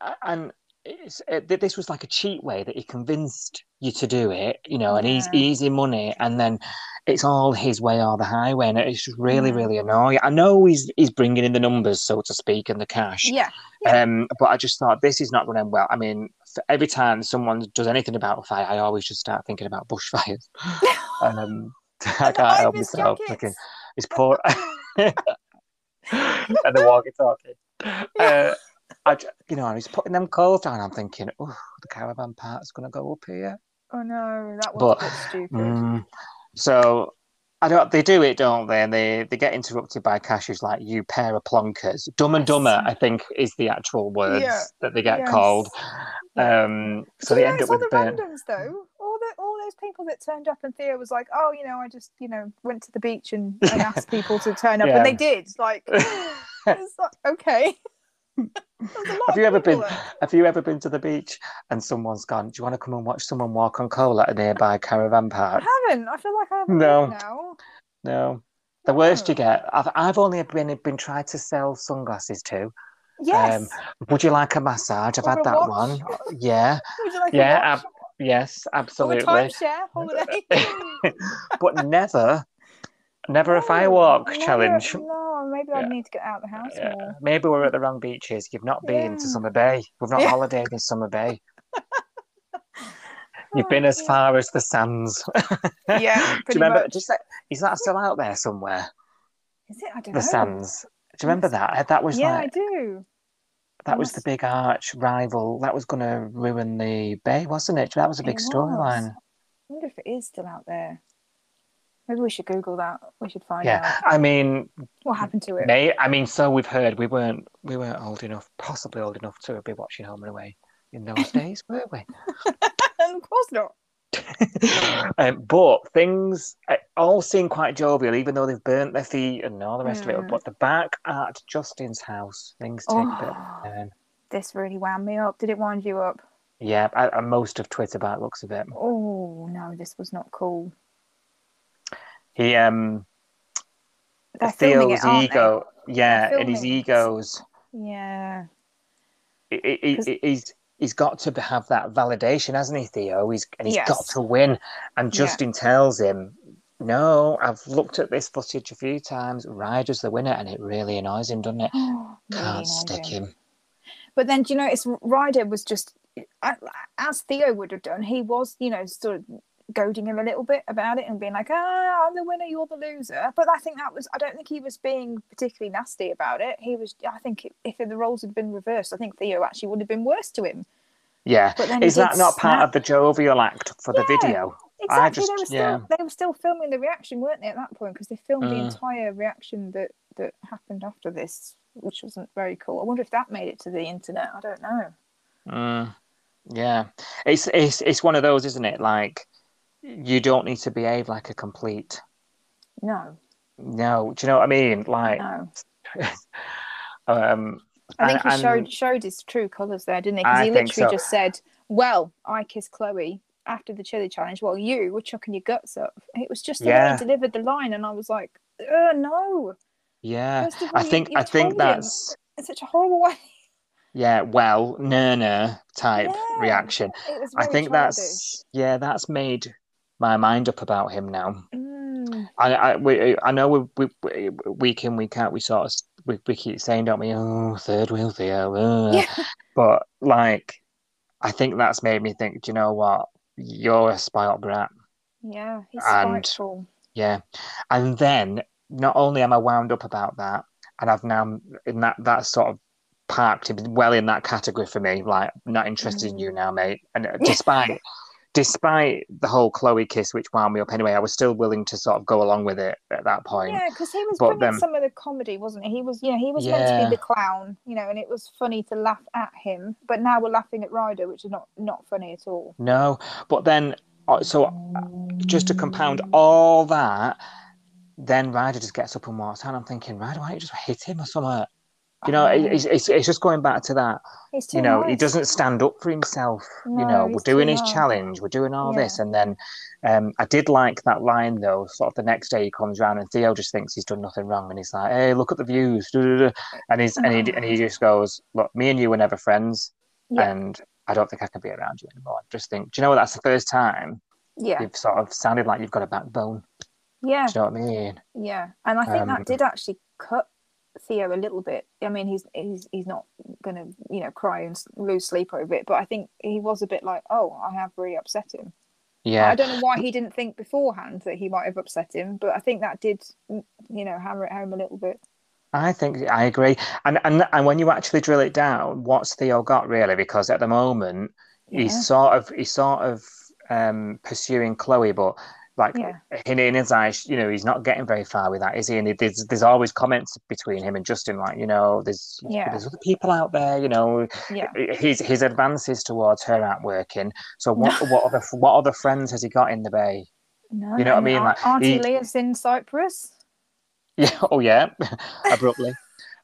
I- and it's, it, this was like a cheat way that he convinced you to do it, you know, and he's easy money, and then it's all his way or the highway, and it's just really, Mm. really annoying. I know he's he's bringing in the numbers, so to speak, and the cash. Yeah, yeah. Um, but I just thought this is not going to end well. I mean, every time someone does anything about a fire, I always just start thinking about bushfires. um, I can't help myself. Thinking, it's poor. and the walkie-talkie. Uh, I, you know, and he's putting them clothes down. I'm thinking, oh, the caravan part's going to go up here. Oh no, that was But, stupid. Mm, so I don't. They do it, don't they? And they they get interrupted by Cash's like, "You pair of plonkers." Dumb and dumber, I think, is the actual words Yeah. that they get Yes. called. Um, so Do they you end up all with the burnt. randoms though? All the all those people that turned up and Theo was like, oh, you know, I just you know went to the beach and, and asked people to turn up, Yeah. and they did. Like, it's like okay. There's a lot Have you ever been? there. Have you ever been to the beach and someone's gone? Do you want to come and watch someone walk on coal at a nearby caravan park? I haven't. I feel like I haven't No. No. The worst you get. I've I've only been been tried to sell sunglasses to. Yes. Um, would you like a massage? I've Or had that watch. one. Yeah. Would you like Yeah. a ab- yes. Or a Absolutely. timeshare holiday? but never, never a oh, No, firewalk never- challenge. No, maybe Yeah. need to get out of the house Yeah. more. Maybe we're at the wrong beaches. You've not been to Summer Bay. We've not Yeah. holidayed in Summer Bay. You've Oh, been as far as the sands. Yeah, Do you remember? much. Just like, is that still out there somewhere? Is it? I don't The know. The sands. Do you remember that? That was Yeah, like I do. that was the big arch rival. That was going to ruin the bay, wasn't it? That was a big storyline. I wonder if it is still out there. Maybe we should Google that. We should find Yeah, out I mean, what happened to it. May I mean, so we've heard we weren't we weren't old enough, possibly old enough to be watching Home and Away in those days, were we? of course not. um, but things uh, all seem quite jovial, even though they've burnt their feet and all the rest of it. Mm. But the back at Justin's house, things take a bit of Oh. a turn. This really wound me up. Did it wind you up? Yeah, I, I, most of Twitter by looks of it. Oh no, this was not cool. He um They're Theo's it, ego, yeah, They're and his egos. Yeah. he- he- he's he's got to have that validation, hasn't he, Theo? He's and he's got to win. And Yeah. Justin tells him, "No, I've looked at this footage a few times. Ryder's the winner, and it really annoys him, doesn't it? Can't annoyed stick him." But then, do you notice Ryder was just, as Theo would have done, he was, you know, sort of goading him a little bit about it and being like, ah, I'm the winner, you're the loser. But I think that was, I don't think he was being particularly nasty about it. He was, I think if the roles had been reversed, I think Theo actually would have been worse to him. Yeah, But then is that not part of the jovial act for the video? Exactly. just- they were still yeah. they were still filming the reaction, weren't they, at that point? Because they filmed the Mm. entire reaction that that happened after this, which wasn't very cool. I wonder if that made it to the internet. I don't know. Mm, yeah, it's it's it's one of those, isn't it? Like you don't need to behave like a complete. No, No, do you know what I mean? Like, no. um, I think he and- showed showed his true colours there, didn't he? Because he literally so. just said, "Well, I kissed Chloe after the chili challenge, while you were chucking your guts up." It was just the way he delivered the line, and I was like, "Uh, no!" yeah, of I think you I think that's. in such a horrible way. Yeah, well, no, no type Yeah. reaction. I think childish. that's yeah, that's made my mind up about him now. Mm, I I we, I know we, we, we week in week out we sort of we, we keep saying, don't we? Oh, third wheel Theo. uh." Yeah. But like, I think that's made me think. Do you know what? You're a spoiled brat. Yeah, he's And- spiteful. Yeah. And then not only am I wound up about that, and I've now in that that sort of parked him well in that category for me. Like, not interested in you now, mate. And despite despite the whole Chloe kiss, which wound me up anyway, I was still willing to sort of go along with it at that point. Yeah, because he was But bringing then- some of the comedy, wasn't he? He was, you know, he was meant to be the clown, you know, and it was funny to laugh at him. But now we're laughing at Ryder, which is not not funny at all. No, but then uh, so uh, just to compound all that, then Ryder just gets up and walks out. I'm thinking, Ryder, why don't you just hit him or something? You know, it- it's, it's, it's just going back to that. You know, he doesn't stand up for himself. you know, we're doing his nice. challenge, we're doing all Yeah. this, and then um, I did like that line though. Sort of the next day he comes round and Theo just thinks he's done nothing wrong, and he's like, "Hey, look at the views," and he's and he and he just goes, "Look, me and you were never friends, Yeah. and I don't think I can be around you anymore." I just think, do you know what? That's the first time Yeah, you've sort of sounded like you've got a backbone. yeah, Do you know what I mean? yeah. And I think Um, that did actually cut Theo a little bit. I mean, he's he's he's not gonna you know cry and lose sleep over it, but I think he was a bit like, oh, I have really upset him. Yeah. I don't know why he didn't think beforehand that he might have upset him, but I think that did, you know, hammer it home a little bit. I think I agree. And and and when you actually drill it down, what's Theo got really? Because at the moment Yeah. he's sort of he's sort of um pursuing Chloe, but like Yeah. his eyes, you know, he's not getting very far with that, is he? And there's there's always comments between him and Justin, like, you know, there's Yeah. there's other people out there, you know. Yeah. His his advances towards her aren't working. So what what other what other friends has he got in the bay? No, You know what I mean? Like, Auntie he- Leah's in Cyprus. Yeah, oh yeah, abruptly.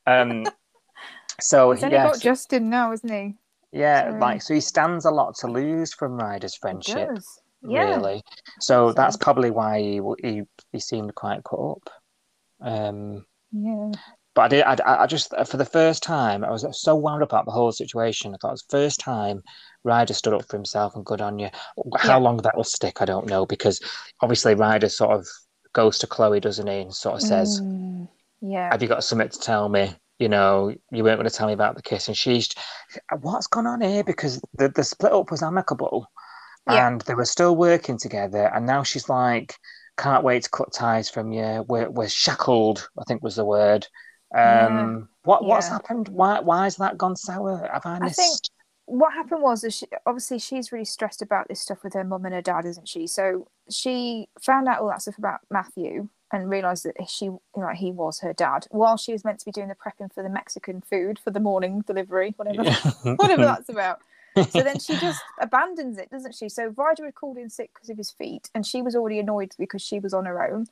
Um, so He's only yeah, got Justin now, isn't he? Yeah, So- like so he stands a lot to lose from Ryder's He friendship, does. Yeah. really. So that's probably why he he he seemed quite caught up. Um, Yeah. but I did I, I just for the first time I was so wound up about the whole situation. I thought it was first time Ryder stood up for himself and good on you. How Yeah. long that will stick, I don't know, because obviously Ryder sort of goes to Chloe, doesn't he, and sort of says, Mm, yeah. have you got something to tell me? You know, you weren't going to tell me about the kiss. And she's, what's gone on here? Because the, the split up was amicable Yeah. and they were still working together. And now she's like, can't wait to cut ties from you. We're, we're shackled, I think was the word. Um, what What's Yeah. happened? Why, why has that gone sour? Have I missed? I think what happened was, she, obviously she's really stressed about this stuff with her mum and her dad, isn't she? So she found out all that stuff about Matthew and realised that she, like, he was her dad while she was meant to be doing the prepping for the Mexican food for the morning delivery, whatever, whatever that's about. So then she just abandons it, doesn't she? So Ryder had called in sick because of his feet, and she was already annoyed because she was on her own.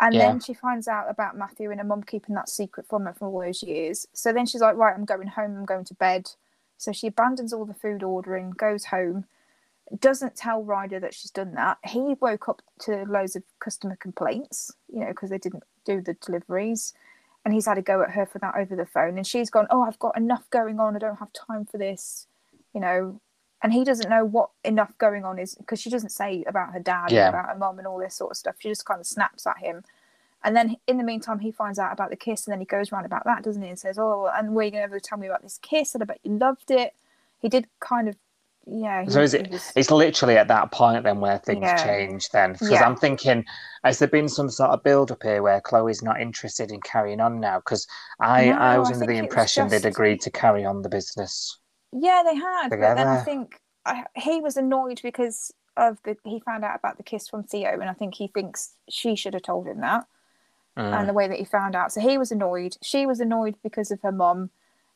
And Yeah. then she finds out about Matthew and her mum keeping that secret from her for all those years. So then she's like, right, I'm going home, I'm going to bed. So she abandons all the food ordering, goes home, doesn't tell Ryder that she's done that. He woke up to loads of customer complaints, you know, because they didn't do the deliveries. And he's had a go at her for that over the phone. And she's gone, Oh, I've got enough going on. I don't have time for this, you know. And he doesn't know what enough going on is because she doesn't say about her dad Yeah. and about her mom and all this sort of stuff. She just kind of snaps at him. And then in the meantime, he finds out about the kiss, and then he goes around about that, doesn't he? And says, "Oh, and were you going to tell me about this kiss? And I bet you loved it." He did kind of, yeah. So is it? was- It's literally at that point then where things Yeah. change. Then because Yeah. I'm thinking, has there been some sort of build up here where Chloe's not interested in carrying on now? Because I No, I was I under the impression they'd agreed to carry on the business. Yeah, they had, but then I think I, he was annoyed because of the he found out about the kiss from Theo, and I think he thinks she should have told him that, Mm. and the way that he found out. So he was annoyed. She was annoyed because of her mum,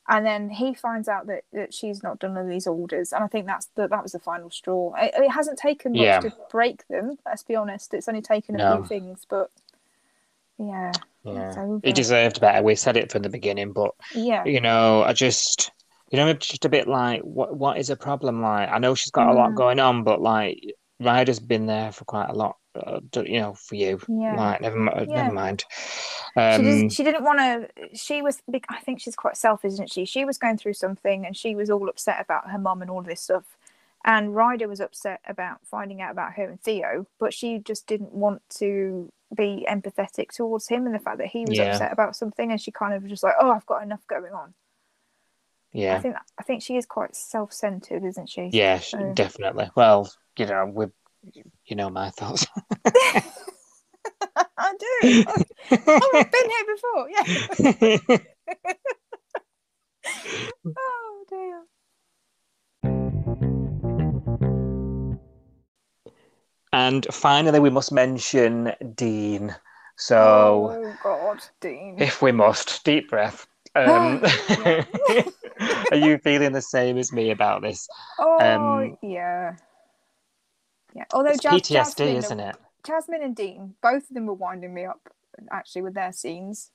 and then he finds out that, that she's not done all these orders, and I think that's the, that was the final straw. It, it hasn't taken much Yeah. to break them. Let's be honest. It's only taken a No. few things, but yeah, Yeah. He deserved better. We said it from the beginning, but yeah, you know, I just, you know, just a bit like, what, what is a problem? Like, I know she's got a lot Mm. going on, but like, Ryder's been there for quite a lot, uh, you know, for you. yeah. Like, never, Yeah. never mind. she, Um, didn't, she didn't want to she was i think she's quite selfish isn't she she was going through something and she was all upset about her mum and all this stuff and ryder was upset about finding out about her and theo but she just didn't want to be empathetic towards him and the fact that he was Yeah. upset about something, and she kind of was just like, "Oh, I've got enough going on." I Yeah, think I think she is quite self-centered, isn't she? yeah, So- definitely. Well, you know, we, you know, my thoughts. I do. Oh, I've been here before. Yeah. oh dear. and finally, we must mention Dean. So. oh God, Dean. If we must, deep breath. Um, are you feeling the same as me about this? oh um, yeah. Yeah. Although It's Jas- PTSD, Jasmine, isn't it? Jasmine and Dean, both of them were winding me up. Actually, with their scenes.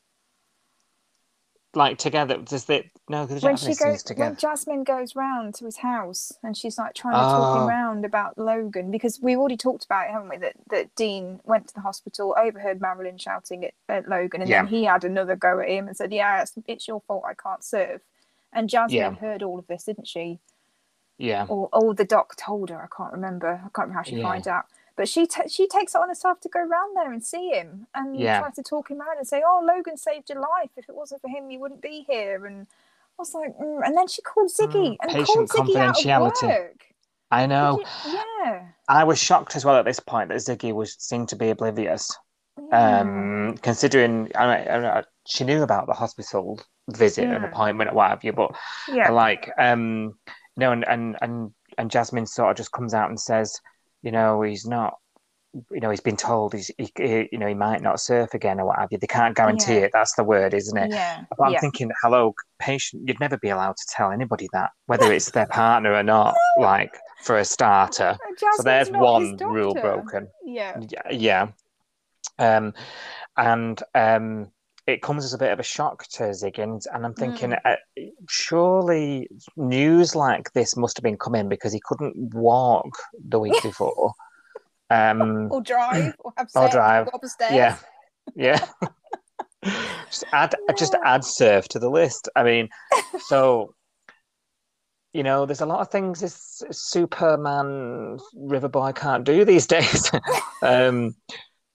Like together, does it? No, when she goes, when Jasmine goes round to his house and she's like trying to talk Oh. him round about Logan because we already talked about it, haven't we? That that Dean went to the hospital, overheard Marilyn shouting at, at Logan, and then Yeah. he had another go at him and said, "Yeah, it's, it's your fault. I can't serve." And Jasmine Yeah. heard all of this, didn't she? Yeah, Or, or the doc told her. I can't remember. I can't remember how she Yeah. finds out. But she ta she takes it on herself to go round there and see him and Yeah. try to talk him out and say, "Oh, Logan saved your life. If it wasn't for him, you wouldn't be here." And I was like, mm. and then she called Ziggy Mm, and called Ziggy out of work. I know. you- yeah. I was shocked as well at this point that Ziggy was seemed to be oblivious. yeah. Um, considering I, I, I, she knew about the hospital visit and Mm. appointment or what have you, but yeah. like um you know and, and and and jasmine sort of just comes out and says you know he's not you know he's been told he's he, he- you know he might not surf again or what have you they can't guarantee Yeah. it that's the word isn't it yeah. but i'm yeah. thinking hello patient you'd never be allowed to tell anybody that whether it's their partner or not like for a starter And so there's one rule broken Yeah. yeah, yeah. Um, and um, it comes as a bit of a shock to Ziggins, and I'm thinking, Mm. uh, surely news like this must have been coming because he couldn't walk the week before. Um, Or drive, or have Or drive. go up the stairs. yeah, yeah. just add, just add surf to the list. I mean, so you know, there's a lot of things this Superman Riverboy can't do these days. um,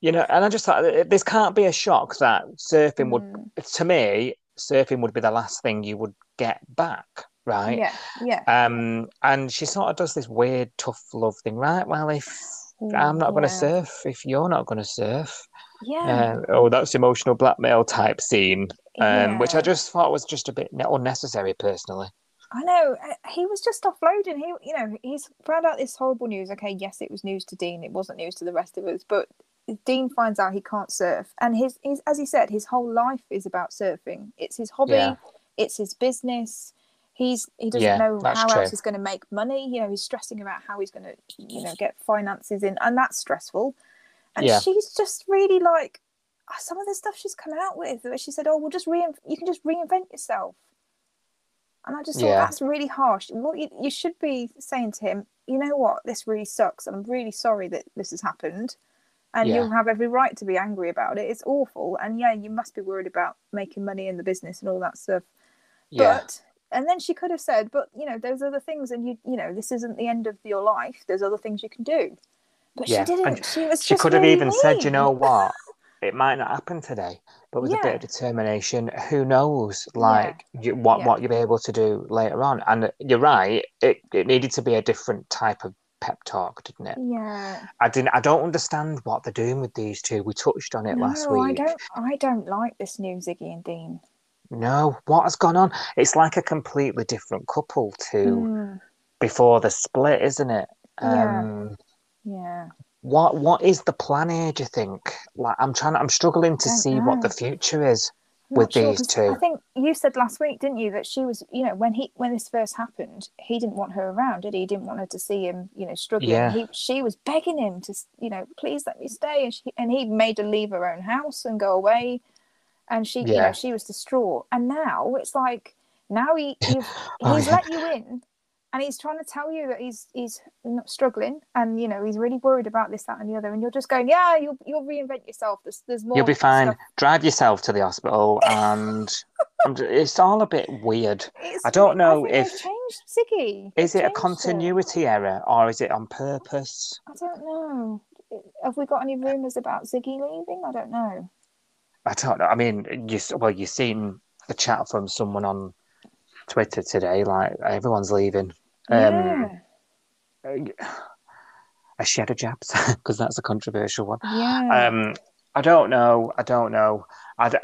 you know, and I just thought uh, this can't be a shock that surfing would, Mm. to me, surfing would be the last thing you would get back, right? Yeah. Yeah. Um, and she sort of does this weird tough love thing, right? Well, if I'm not going to surf, if you're not going to surf, Yeah. uh, oh, that's emotional blackmail type scene, um, which I just thought was just a bit unnecessary, personally. I know uh, he was just offloading. He, you know, he's found out this horrible news. Okay, yes, it was news to Dean. It wasn't news to the rest of us. But Dean finds out he can't surf, and his, his as he said, his whole life is about surfing. It's his hobby. Yeah. It's his business. He's he doesn't Yeah, know how true. else he's going to make money. You know, he's stressing about how he's going to, you know, get finances in, and that's stressful. And Yeah. she's just really like uh, some of the stuff she's come out with. Where she said, "Oh, well, just rein- you can just reinvent yourself." And I just thought that's really harsh. What you, you should be saying to him, you know what, this really sucks. I'm really sorry that this has happened. And Yeah. you'll have every right to be angry about it. It's awful. And yeah, you must be worried about making money in the business and all that stuff. Yeah, But and then she could have said, but you know, there's other things and you you know, this isn't the end of your life. There's other things you can do. But Yeah, she didn't. She was she just could have really even said, you know what, it might not happen today, but with a bit of determination, who knows, like you, what Yeah. what you'll be able to do later on. And you're right, it, it needed to be a different type of pep talk, didn't it? Yeah. I didn't. I don't understand what they're doing with these two. We touched on it last No, I don't I don't like this new Ziggy and Dean. No, what has gone on? It's like a completely different couple to Mm, before the split, isn't it? Yeah. Um, yeah. what what is the plan here? Do you think? Like, I'm trying. I'm struggling to see what the future is. With sure, these two. I think you said last week, didn't you, that she was, you know, when he when this first happened, he didn't want her around, did he? He didn't want her to see him, you know, struggling. Yeah. He she was begging him to, you know, please let me stay, and she and he made her leave her own house and go away, and she, you know, she was distraught. And now it's like now he you've, Oh, he's yeah. let you in, and he's trying to tell you that he's he's not struggling, and you know he's really worried about this, that, and the other, and you're just going, yeah, you'll you'll reinvent yourself. There's there's more. You'll be fine. stuff." Drive yourself to the hospital, and it's all a bit weird. It's I don't know they've if- changed Ziggy. Is it a continuity error or is it on purpose? I don't know. have we got any rumours about Ziggy leaving? I don't know. I don't know. I mean, you well, you've seen the chat from someone on Twitter today. Like everyone's leaving. Um, yeah, a shadow jabs because that's a controversial one. yeah, Um, I don't know. I don't know. I d-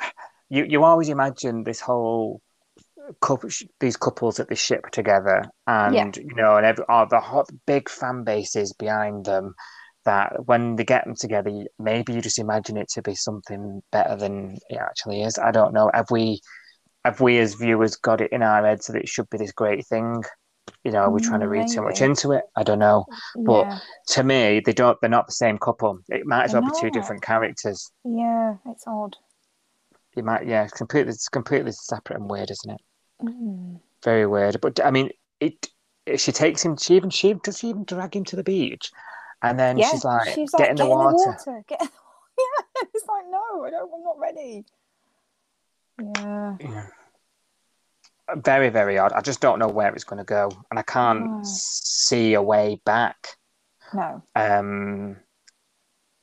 you you always imagine this whole couple, these couples that they ship together, and Yeah. you know, and every, oh, the hot big fan bases behind them. That when they get them together, maybe you just imagine it to be something better than it actually is. I don't know. Have we, have we as viewers got it in our heads that it should be this great thing? You know, are we trying to read too much into it? I don't know but- yeah, to me, they don't. They're not the same couple. It might as They're well be two not. different characters. yeah. It's odd. You might, yeah, it's completely, it's completely separate and weird, isn't it? Mm. Very weird. But I mean, it. She takes him. She even she does she even drag him to the beach, and then Yeah, she's like, she's "Get like, in the water." Get. yeah, it's like no, I don't. I'm not ready. Yeah, Yeah. Very, very odd. I just don't know where it's going to go, and I can't No. see a way back. no, um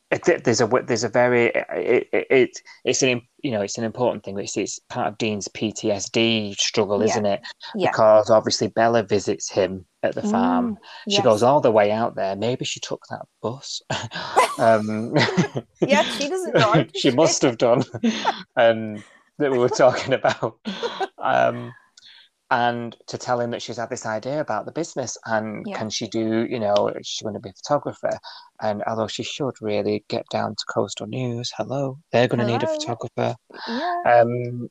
it, there's a there's a very it, it, it it's an you know it's an important thing it's, it's part of Dean's PTSD struggle Yeah. isn't it yeah. because obviously Bella visits him at the farm Mm, she yes. goes all the way out there maybe she took that bus um Yeah, she doesn't drive. she must have done um that we were talking about um and to tell him that she's had this idea about the business and Yeah. can she do you know she's going to be a photographer and although she should really get down to coastal news hello they're going to need a photographer Yeah, um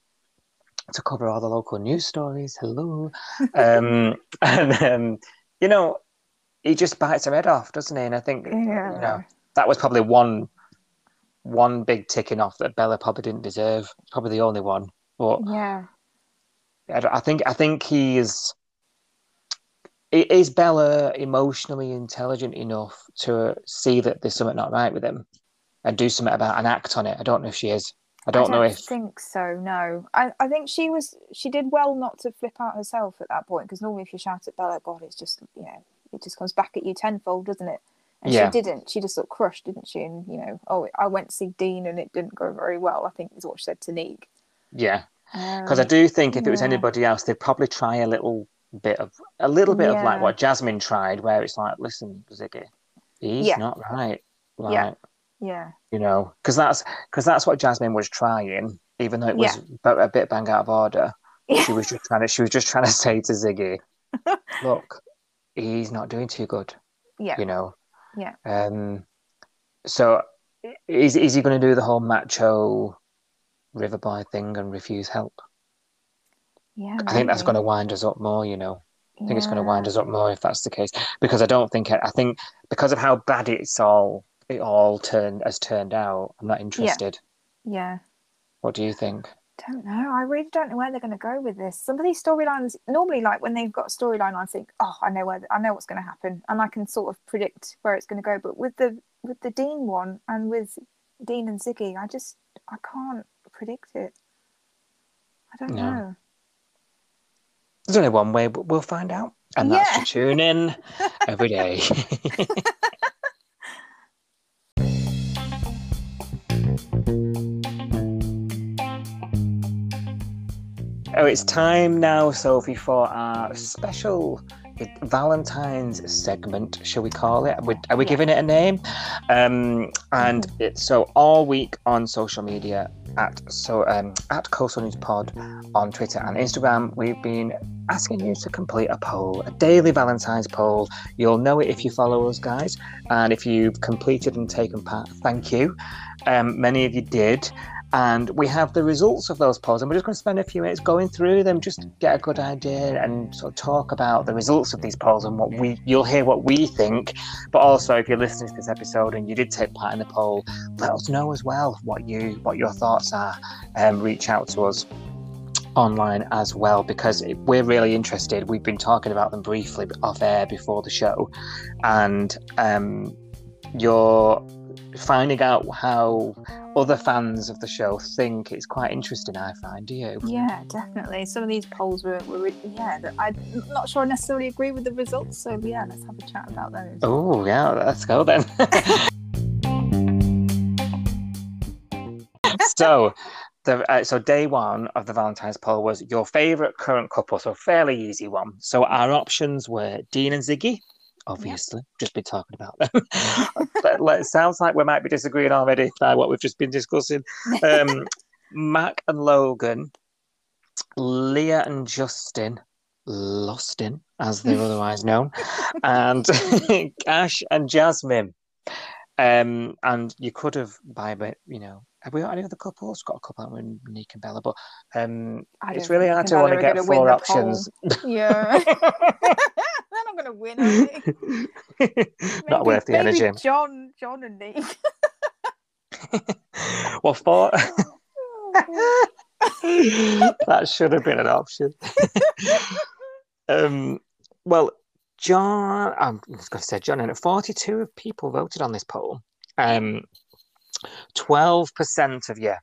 to cover all the local news stories hello um and um you know he just bites her head off doesn't he and i think you know that was probably one one big ticking off that Bella probably didn't deserve. Probably the only one. But Yeah. I, think I think he is. Is Bella emotionally intelligent enough to see that there's something not right with him, and do something about and act on it? I don't know if she is. I don't, know if. I think so. No, I, I think she was. She did well not to flip out herself at that point because normally if you shout at Bella, God, it's just you know it just comes back at you tenfold, doesn't it? And Yeah. she didn't. She just looked crushed, didn't she? And you know, oh, I went to see Dean and it didn't go very well. I think is what she said to Neek. Yeah, because I Um, do think if it was anybody else, they'd probably try a little bit of a little bit of like what Jasmine tried, where it's like, listen, Ziggy, he's Yeah. not right. Like, Yeah. Yeah. you know, because that's because that's what Jasmine was trying, even though it was Yeah. a bit bang out of order. Yeah. She was just trying to she was just trying to say to Ziggy, look, he's not doing too good, Yeah. you know. Yeah. Um. So, is is he going to do the whole macho river boy thing and refuse help? Yeah. I think that's going to wind us up more, you know. I think it's going to wind us up more if that's the case, because I don't think I think because of how bad it's all it all turned has turned out. I'm not interested. Yeah. What do you think? Don't know. I really don't know where they're going to go with this. Some of these storylines, normally, like when they've got a storyline, I think, oh, I know where, I know what's going to happen, and I can sort of predict where it's going to go. But with the with the Dean one and with Dean and Ziggy, I just I can't predict it. I don't No. know. There's only one way, but we'll find out, and that's to tune in every day. Oh, it's time now, Sophie, for our special Valentine's segment, shall we call it? Are we, are we Yeah. giving it a name? Um, and it's so all week on social media at so um, at Coastal News Pod on Twitter and Instagram, we've been asking you to complete a poll, a daily Valentine's poll. You'll know it if you follow us, guys. And if you've completed and taken part, thank you. Um, many of you did. And we have the results of those polls, and we're just going to spend a few minutes going through them, just get a good idea and sort of talk about the results of these polls and what we you'll hear what we think. But also, if you're listening to this episode and you did take part in the poll, let us know as well what you what your thoughts are. And reach out to us online as well because we're really interested. We've been talking about them briefly off air before the show, and um, you're finding out how other fans of the show think it's quite interesting. I find, do you? Yeah, definitely. Some of these polls were, were yeah. I'm not sure I necessarily agree with the results. So yeah, let's have a chat about those. Oh yeah, let's go then. so. The, uh, so day one of the Valentine's poll was your favourite current couple, so fairly easy one. So our options were Dean and Ziggy, Obviously, just been talking about them. But, it sounds like we might be disagreeing already by what we've just been discussing. Um, Mac and Logan, Leah and Justin, Lostin, as they're otherwise known, and Ash and Jasmine. Um, and you could have by but you know, have we got any other couples? Got a couple with Nick and Bella, but um, it's really hard to want to get four options. Yeah. They're not going to win? Not worth the energy. John, John and Nick. well, four. that should have been an option. um, well, John, I'm going to say John, and 42 of people voted on this poll. Um, 12% of you,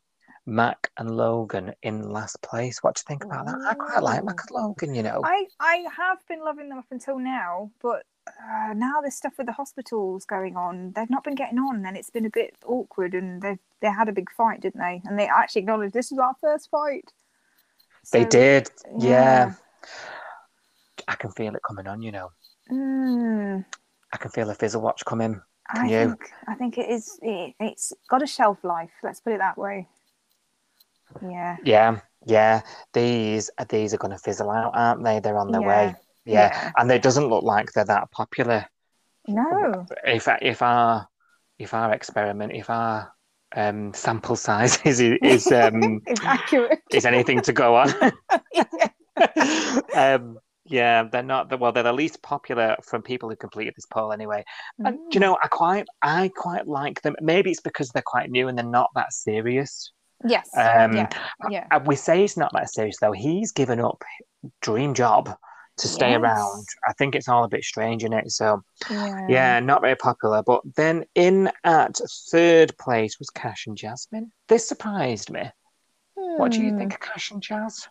Mac and Logan in last place. What do you think about that? I quite like Mac and Logan, you know. I, I have been loving them up until now, but uh, now there's stuff with the hospitals going on. They've not been getting on, and it's been a bit awkward. And they they had a big fight, didn't they? And they actually acknowledged this is our first fight. they did, yeah. yeah. I can feel it coming on, you know. Mm, I can feel a fizzle watch coming. I you? think I think it is. It, it's got a shelf life. Let's put it that way. Yeah. Yeah, yeah. These these are going to fizzle out, aren't they? They're on their way. Yeah. Yeah. and it doesn't look like they're that popular. No. If if our if our experiment, if our um, sample size is is um, accurate. is anything to go on, um, yeah, they're not. the- Well, they're the least popular from people who completed this poll anyway. And do you know, I quite I quite like them. Maybe it's because they're quite new and they're not that serious. Yes. Um, yeah. Yeah. We say he's not that serious though. He's given up dream job to stay Yes. around. I think it's all a bit strange in it. So Yeah. yeah, not very popular. But then in at third place was Cash and Jasmine. This surprised me. What do you Hmm. think of Cash and Jazz?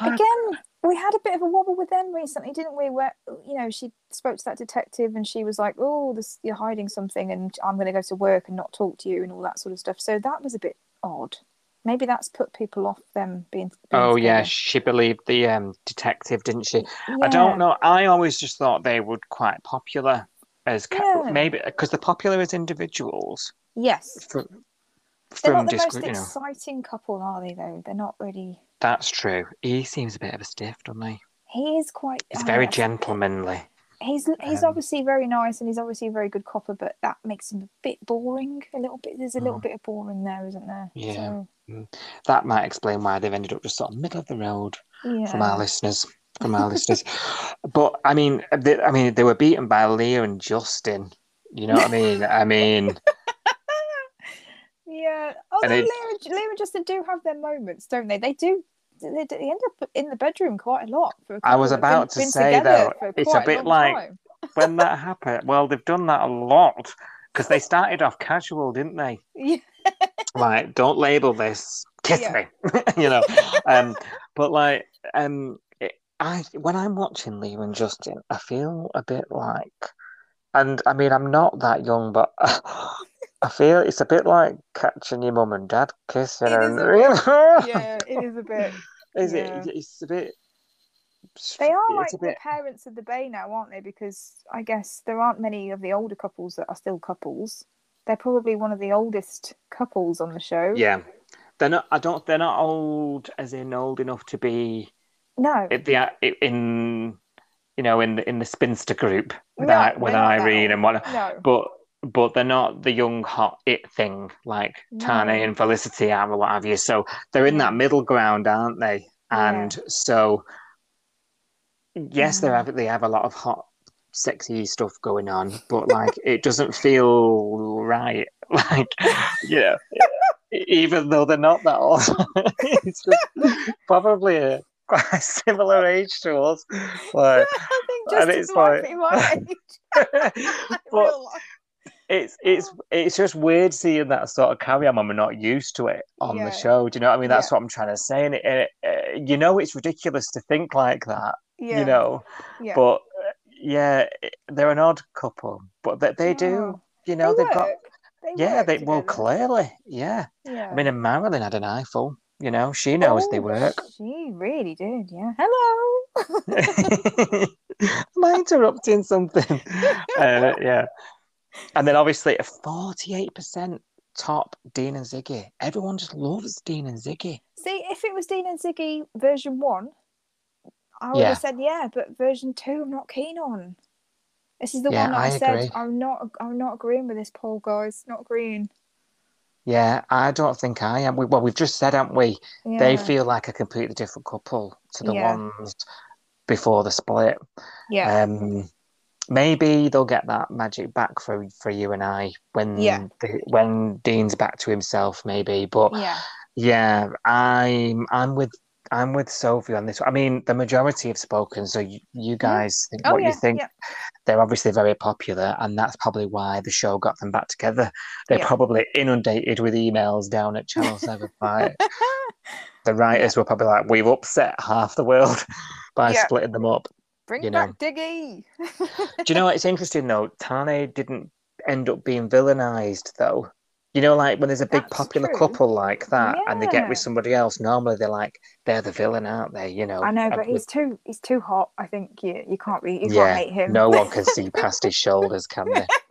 Again, we had a bit of a wobble with them recently, didn't we? Where you know she spoke to that detective and she was like, "Oh, this you're hiding something, and I'm going to go to work and not talk to you and all that sort of stuff." So that was a bit odd. Maybe that's put people off them being. being Oh yeah, she believed the um, detective, didn't she? I don't know. I always just thought they were quite popular as ca- Yeah. maybe because they're popular as individuals. Yes, From, they're not the disc- most you know, exciting couple, are they? Though they're not really. That's true. He seems a bit of a stiff, doesn't he? He is quite. He's oh, very gentlemanly. He's he's Um, obviously very nice and he's obviously a very good copper, but that makes him a bit boring. A little bit. There's a little Mm. bit of boring there, isn't there? Yeah. So, That might explain why they've ended up just sort of middle of the road yeah. from our listeners. From our listeners, but I mean, they, I mean, they were beaten by Leah and Justin. You know what I mean? I mean, Yeah. Although it- Leah, Leah and Justin do have their moments, don't they? They do. They, they end up in the bedroom quite a lot. For a I was couple that have about been- to been say, though, it's a bit like- time. when that happened, well, they've done that a lot because they started off casual, didn't they? Yeah. like don't label this kiss Yeah. me you know um but like um it, i when i'm watching Leah and justin i feel a bit like and i mean i'm not that young but i feel it's a bit like catching your mum and dad kissing It is and bit, yeah, it is a bit. is yeah. it it's a bit They are like it's a the parents of the bay now, aren't they? Because I guess there aren't many of the older couples that are still couples. They're probably one of the oldest couples on the show. yeah they're not i don't they're not old as in old enough to be No. at the in you know in the in the spinster group with, No, I, with they're not that Irene and whatnot. no. but but they're not the young hot it thing like Tane and Felicity are or what have you. So they're in that middle ground, aren't they? And so yes, they Mm. have they have a lot of hot, sexy stuff going on, but like it doesn't feel right. Like yeah, even though they're not that old, it's just probably a quite a similar age to us. Like, I think and Justin's it's like- my age. but. It's it's it's just weird seeing that sort of carry on when we're not used to it on Yeah. the show. Do you know what I mean? That's Yeah. what I'm trying to say. And it, it, uh, you know, it's ridiculous to think like that. yeah. You know, but uh, yeah, they're an odd couple, but they, they do. You know, they they've got. They yeah, they well clearly, yeah. Yeah. I mean, and Marilyn had an eyeful. You know, she knows they Oh, work. She really did. Yeah. Hello. Am I interrupting something? uh, yeah. And then obviously a forty-eight percent top Dean and Ziggy. Everyone just loves Dean and Ziggy. See, if it was Dean and Ziggy version one, I would Yeah. have said yeah, but version two, I'm not keen on. This is the Yeah, one that I, I said agree. I'm not. I'm not agreeing with this poll, guys. Not agreeing. Yeah, I don't think I am. We, well, we've just said, haven't we? Yeah. They feel like a completely different couple to the ones before the split. Yeah. Um, maybe they'll get that magic back for for you and I when Yeah. the, when Dean's back to himself, maybe. But yeah. yeah, I'm I'm with I'm with Sophie on this. I mean, the majority have spoken, so you, you mm-hmm. guys think Oh what yeah. you think. Yeah. They're obviously very popular, and that's probably why the show got them back together. They're Yeah. probably inundated with emails down at Channel Seven. Like the writers were probably like, "We've upset half the world by splitting them up." Bring you know. back Diggy. Do you know what? It's interesting though. Tane didn't end up being villainized though. You know, like when there's a big That's popular true. couple like that, and they get with somebody else. Normally, they're like they're the villain, aren't they? You know. I know, And but he's too. He's too hot. I think you. You can't be. You yeah. can't hate him. No one can see past his shoulders, can they?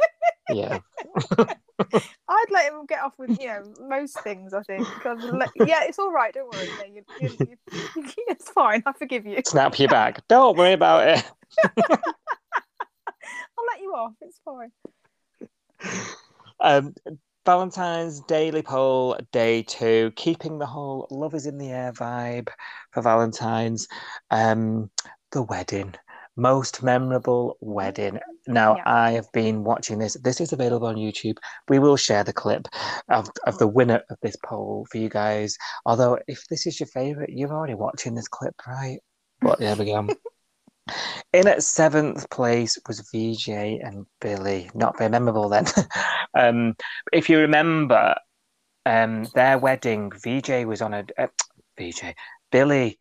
Yeah. I'd let him get off with you know most things. I think. Let- yeah, it's all right. Don't worry. Yeah, you, you, you, it's fine. I forgive you. Snap your back. Don't worry about it. I'll let you off. It's fine. Um, Valentine's Daily Poll Day Two, keeping the whole love is in the air vibe for Valentine's. Um, the wedding, most memorable wedding. Now Yeah. I have been watching this. This is available on YouTube. We will share the clip of, of the winner of this poll for you guys. Although if this is your favorite, you're already watching this clip, right? But there we go. In at seventh place was VJ and Billy. Not very memorable then. um, if you remember, um, their wedding, VJ was on a uh, VJ. Billy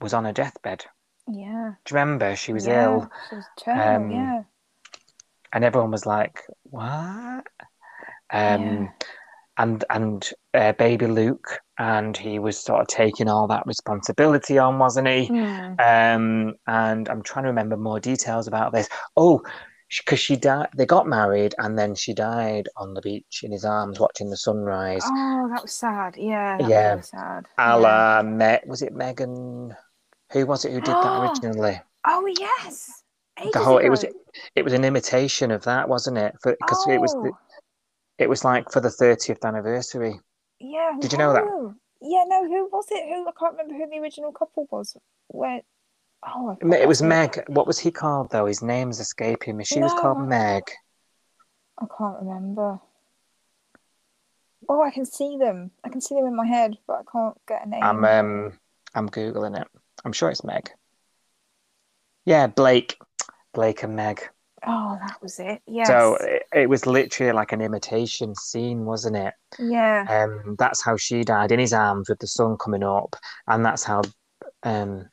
was on a deathbed. Yeah. Do you remember? She was yeah. ill, She was terminal. Um, yeah. and everyone was like, "What?" Um, Yeah. and and uh, baby Luke, and he was sort of taking all that responsibility on, wasn't he? Hmm. Um, and I'm trying to remember more details about this. Oh, because she died. They got married, and then she died on the beach in his arms, watching the sunrise. Oh, that was sad. Yeah. That Yeah. Was really sad. A yeah. Me- was it Megan? Who was it who did that originally? Oh yes. The Ages whole it was it was an imitation of that, wasn't it? Because it was the, Oh, it was like for the 30th anniversary. Yeah. Did you know that? Yeah. No. Who was it? Who? I can't remember who the original couple was. Where? Oh. It was Meg. What was he called though? His name's escaping me. She was called Meg. I can't remember. Oh, I can see them. I can see them in my head, but I can't get a name. I'm um I'm googling it. I'm sure it's Meg. Yeah, Blake, Blake and Meg. Oh, that was it. Yes. So it, it was literally like an imitation scene, wasn't it? yeah. Um, that's how she died in his arms with the sun coming up, and that's how um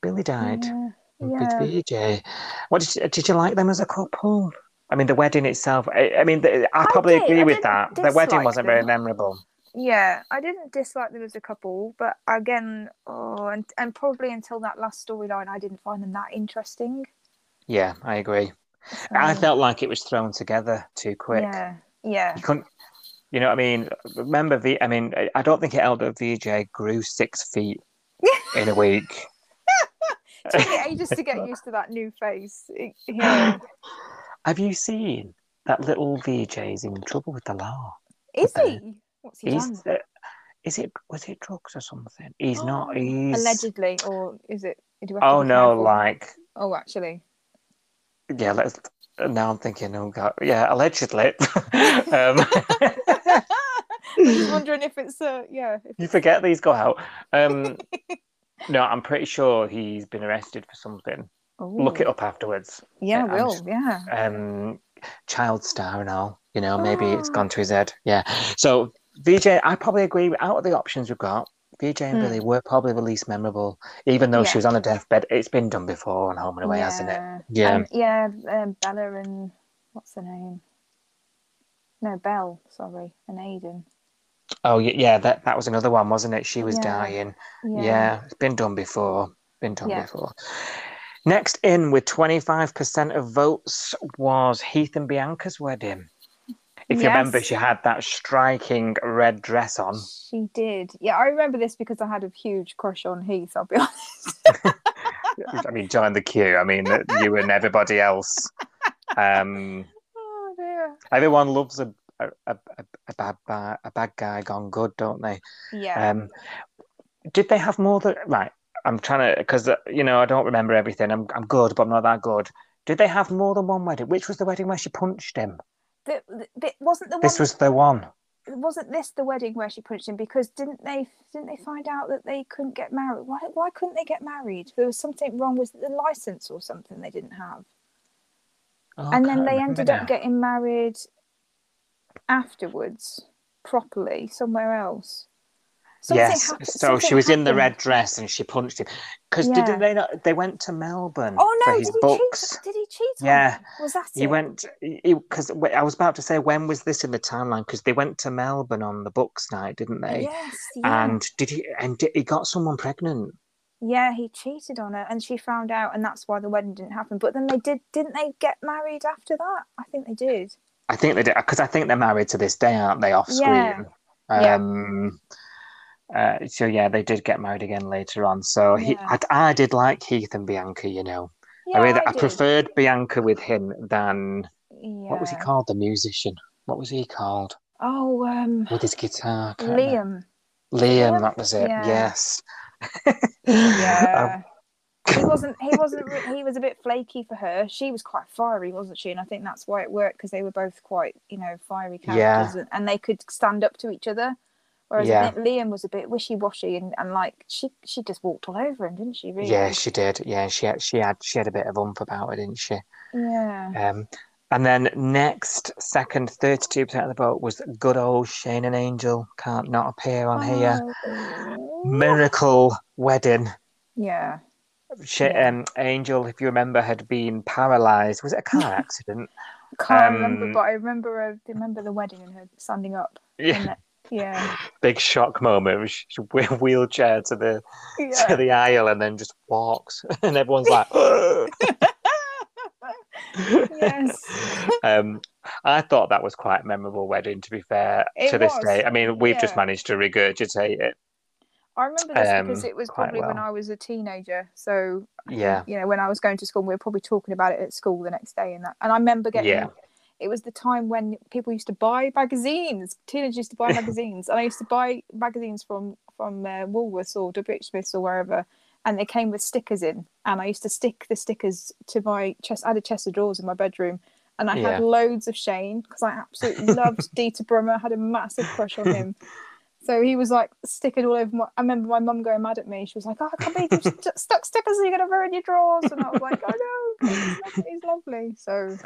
Billy died Yeah. with Yeah. VJ. What did you, did you like them as a couple? I mean, the wedding itself. I, I mean, the, I probably agree with that. The wedding wasn't very memorable. Yeah, I didn't dislike them as a couple, but again, oh, and, and probably until that last storyline, I didn't find them that interesting. Yeah, I agree. I felt like it was thrown together too quick. Yeah, yeah. You couldn't, you know what I mean? Remember, v, I mean, I- I don't think it held that VJ grew six feet in a week. took me ages to get used to that new face. Yeah. Have you seen that little VJ's in trouble with the law? Is the- he? What's he He's, done? uh, is it was it drugs or something? He's not. He's Allegedly, or is it? Do we have to Oh no! Like Oh, actually. yeah. Let's. Now I'm thinking. Oh god. Yeah. Allegedly. um, I'm wondering if it's uh yeah. If you forget these go out. Um, no, I'm pretty sure he's been arrested for something. Look it up afterwards. Yeah, I'm will. Yeah. um child star and all you know maybe it's gone to his head yeah so vj i probably agree out of the options we've got vj and Hmm. billy were probably the least memorable even though she was on a deathbed it's been done before on home and away hasn't it yeah. yeah Um, yeah. Um, Bella and what's the name? No, Belle. Sorry, and Aden. Oh yeah, that that was another one, wasn't it? She was Yeah. dying. Yeah. it's been done before. Been done Yeah. before. Next in with 25% of votes was Heath and Bianca's wedding. If you remember, she had that striking red dress on. She did. Yeah, I remember this because I had a huge crush on Heath. I'll be honest. I mean, join the queue. I mean, you and everybody else. Um, oh dear. everyone loves a a, a, a, a bad a bad guy gone good, don't they? Yeah. Um, did they have more than right? I'm trying to because you know I don't remember everything. I'm I'm good, but I'm not that good. Did they have more than one wedding? Which was the wedding where she punched him? The, the, the- wasn't the This was the one. Wasn't this the wedding where she punched him? Because didn't they? Didn't they find out that they couldn't get married? Why? Why couldn't they get married? There was something wrong with the license or something they didn't have. Oh, and then they ended now. up getting married afterwards, properly somewhere else. Something yes, happened- so she was in the red dress and she punched him. Because Yeah. didn't they not? They went to Melbourne Oh no! for his Did he books. cheat? Did he cheat? on Yeah. her? Was that He it? went because I was about to say when was this in the timeline? Because they went to Melbourne on the books night, didn't they? Yes. Yeah. And did he? And did, he got someone pregnant. Yeah, he cheated on her, and she found out, and that's why the wedding didn't happen. But then they did, didn't they? Get married after that? I think they did. I think they did because I think they're married to this day, aren't they? Off Yeah. screen. Yeah. Um, uh, so yeah, they did get married again later on. So he, Yeah. I, I did like Heath and Bianca. You know, Yeah, I really, I, did. preferred Bianca with him than Yeah. what was he called? The musician. What was he called Oh, um, with his guitar? Liam. Liam, Liam? that was it. Yes. Yeah. Um, he wasn't. He wasn't. He was a bit flaky for her. She was quite fiery, wasn't she? And I think that's why it worked because they were both quite, you know, fiery characters, and, and they could stand up to each other. Whereas Yeah. I think Liam was a bit wishy washy, and, and like she she just walked all over him, didn't she? Really? yeah, she did. Yeah, she had, she had she had a bit of oomph about her, didn't she? Yeah. Um, and then next, second, thirty-two percent of the vote was good old Shane and Angel. Can't not appear on here. Oh. Miracle wedding. Yeah. Sh- Yeah. um, Angel, if you remember, had been paralysed. Was it a car accident? Can't remember, Um, but I remember. I remember the wedding and her standing up. yeah, yeah. big shock moment. She wheelchair to the to the aisle and then just walks, and everyone's like. Yes. um, I thought that was quite a memorable wedding. To be fair, It to this was, day, I mean, we've just managed to regurgitate it. I remember this because Um, it was probably when. I was a teenager. So Yeah, you know, when I was going to school, we were probably talking about it at school the next day, and that. And I remember getting. Yeah. It was the time when people used to buy magazines. Teenagers used to buy magazines, and I used to buy magazines from from uh, Woolworths or WH Smiths or wherever, and they came with stickers in. And I used to stick the stickers to my chest. I had a chest of drawers in my bedroom, and I Yeah. had loads of Shane because I absolutely loved Dieter Brummer. Had a massive crush on him. So he was like sticking all over my. I remember my mum going mad at me. She was like, "Oh, I can't believe you st- stuck stickers. You're gonna ruin your drawers." And I was like, "Oh no, he's lovely." So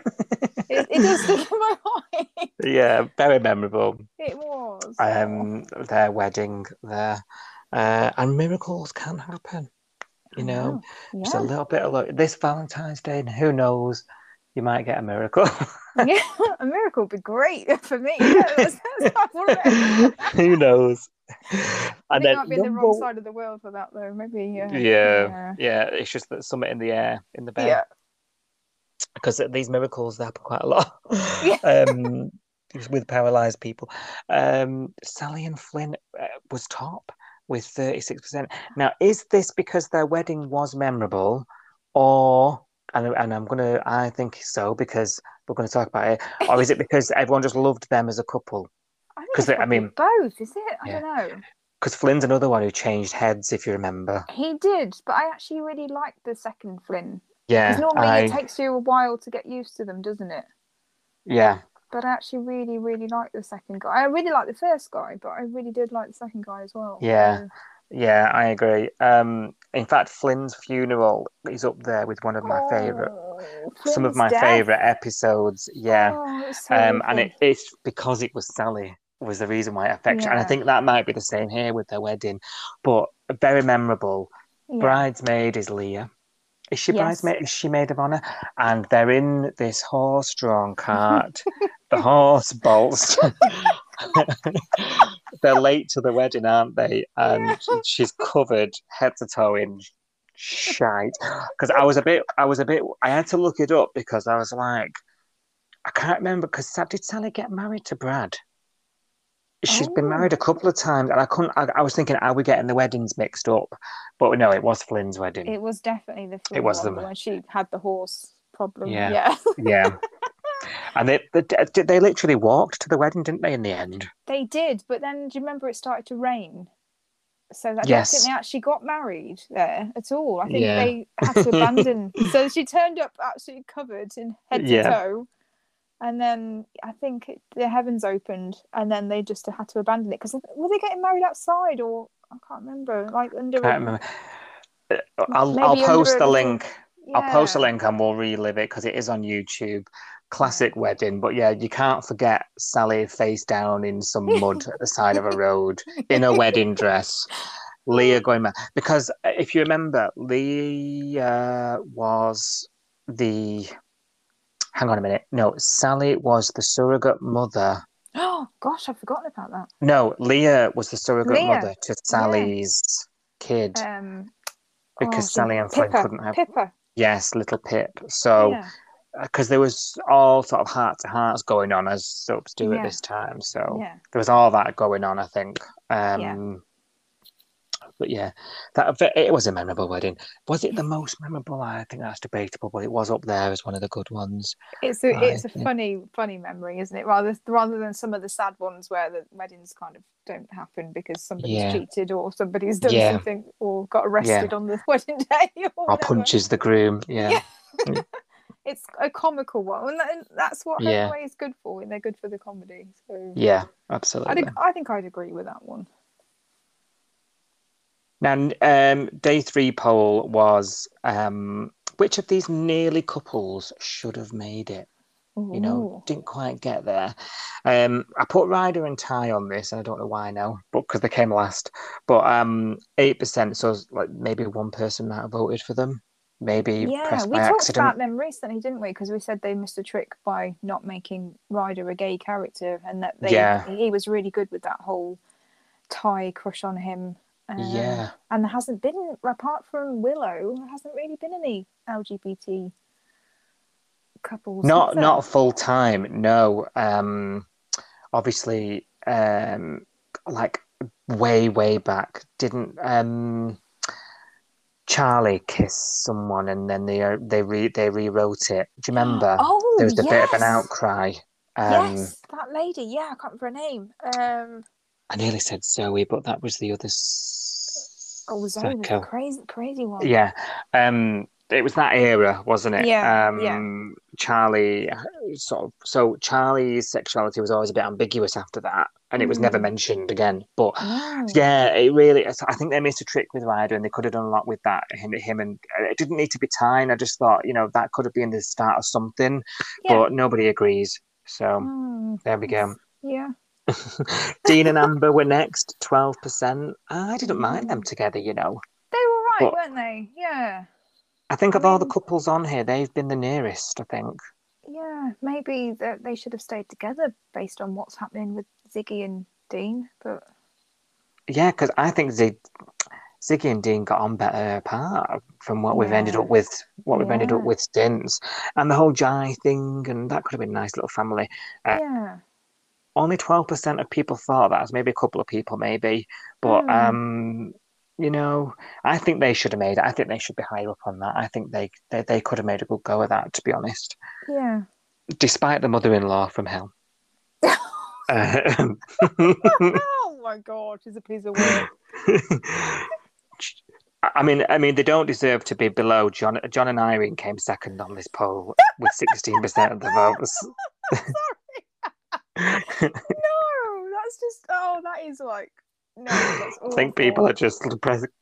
it, it does stick in my mind. yeah, very memorable. It was. Um, their wedding there, uh, and miracles can happen. You I know, just a little bit of luck. This Valentine's Day, and who knows, you might get a miracle. yeah, a miracle would be great for me. Yeah, that's, that's not what it- who knows? I And then might be in the wrong side of the world for that, though. Maybe. Uh, Yeah, yeah, it's just that something in the air in the bed. Yeah. because these miracles they happen quite a lot Yeah. um with paralyzed people um sally and flynn uh, was top with 36% now is this because their wedding was memorable or and, and i'm gonna i think so because we're going to talk about it or is it because everyone just loved them as a couple I think 'Cause it's they- I mean- both. Is it? I Yeah. don't know. because flynn's another one who changed heads if you remember He did, but I actually really liked the second Flynn. yeah Because normally I, it takes you a while to get used to them, doesn't it? yeah But I actually really, really like the second guy. I really like the first guy, but I really did like the second guy as well. Yeah. So- Yeah, I agree. Um, in fact, Flynn's funeral is up there with one of my favorite, Oh, some of my death. favorite episodes. Yeah, Oh, so um, and it, it's because it was Sally was the reason why it affected. And I think that might be the same here with their wedding, but very memorable. Yeah. Bridesmaid is Leah. Is she Yes. bridesmaid? Is she maid of honor? And they're in this horse-drawn cart, the horse bolts. They're late to the wedding, aren't they? And Yeah. she's covered head to toe in shite. Because I was a bit, I was a bit, I had to look it up because I was like, I can't remember. Because did Sally get married to Brad? She's been Oh. married a oh. couple of times, and I couldn't. I, I was thinking, are we getting the weddings mixed up? But no, it was Flynn's wedding. It was definitely the It was one the- when she had the horse problem. Yeah. Yeah. Yeah. And they, they they literally walked to the wedding, didn't they? In the end, They did, but then do you remember it started to rain? So I don't Yes. think they actually got married there at all. I think Yeah. they had to abandon. so she turned up absolutely covered in head to Yeah. toe, and then I think it, the heavens opened, and then they just had to abandon it because were they getting married outside or I can't remember, like under. a- remember. I'll I'll post the link. I'll post a link and we'll relive it because it is on YouTube. Classic wedding, but yeah, you can't forget Sally face down in some mud at the side of a road in a wedding dress. Leah going mad because uh, if you remember, Leah was the. Hang on a minute. No, Sally was the surrogate mother. Oh gosh, I've forgotten about that. No, Leah was the surrogate Leah, mother to Sally's kid Um, because oh, Sally and Pippa, couldn't have. Pippa. Yes, little Pip. So. yeah. Because there was all sort of heart to hearts going on as soaps do Yeah. at this time. So yeah. there was all that going on, I think. Um, Yeah. But yeah, that it was a memorable wedding. Was it the most memorable? I think that's debatable, but it was up there as one of the good ones. It's a I it's a think- funny funny memory, isn't it? Rather rather than some of the sad ones where the weddings kind of don't happen because somebody's Yeah. cheated or somebody's done something or got arrested on the wedding day or, Or punches the groom. Yeah, Yeah. It's a comical one, and that- and that's what Yeah. Away is good for. And they're good for the comedy. So yeah, I absolutely. think I think I'd agree with that one. Now, um, day three poll was um, which of these nearly couples should have made it? you know, didn't quite get there. Um, I put Ryder and Ty on this, and I don't know why now, but because they came last. But um, eight percent, so like maybe one person might have voted for them, maybe Yeah, we talked accident. about them recently, didn't we? Because we said they missed a trick by not making Ryder a gay character, and that they Yeah. he was really good with that whole Ty crush on him. Um, Yeah, and there hasn't been, apart from Willow, there hasn't really been any LGBT couples. not not full time. No, um, obviously, um, like way way back, didn't um. Charlie kiss someone and then they uh, they re they rewrote it. Do you remember? Oh, there was a bit of an outcry. Um, yes, that lady. Yeah, I can't remember her name. Um, I nearly said Zoe, but that was the other. s- oh, Zoe psycho. crazy, crazy one. Yeah, um, it was that era, wasn't it? Yeah, um, yeah. Charlie, sort of. So Charlie's sexuality was always a bit ambiguous after that, and it was never Mm. mentioned again. But No. yeah, it really. I think they missed a trick with Ryder, and they could have done a lot with that. Him, him, and uh, it didn't need to be tying. I just thought, you know, that could have been the start of something, Yeah. but nobody agrees. So Mm, there we go. yeah. Dean and Amber were next, twelve percent. I didn't mind them together, you know. They were right, But- weren't they? Yeah. I think of all the couples on here, they've been the nearest. I think. Yeah. Maybe that they should have stayed together based on what's happening with Ziggy and Dean. But Yeah, because I think Zig, Ziggy and Dean got on better apart from what we've ended up with. What we've ended up with since, and the whole Jai thing, and that could have been a nice little family. Uh, yeah. Only twelve percent of people thought that. As Maybe a couple of people, maybe, but Hmm. um, you know, I think they should have made it. I think they should be higher up on that. I think they they, they could have made a good go of that. To be honest. Yeah. despite the mother-in-law from hell. Um, oh my god, she's a piece of work. I mean, I mean, they don't deserve to be below John. John and Irene came second on this poll with sixteen percent of the votes. Sorry. no, that's just oh, that is like no, I think people are just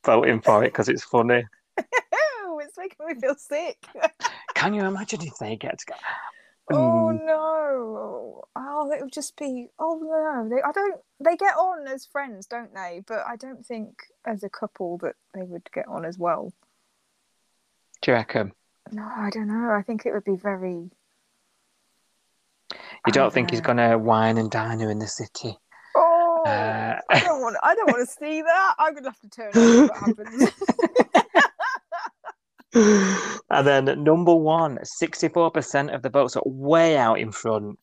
voting for it because it's funny. Ew, it's making me feel sick. Can you imagine if they get to go? Oh Mm, no! Oh, it would just be. Oh no! They, I don't. They get on as friends, don't they? But I don't think as a couple that they would get on as well. do you reckon? No, I don't know. I think it would be very. You I don't think he's going to wine and dine her in the city? Uh, I don't want. I don't want to see that. I'm gonna have to turn on what happens. and then number one, 64% of the votes are way out in front.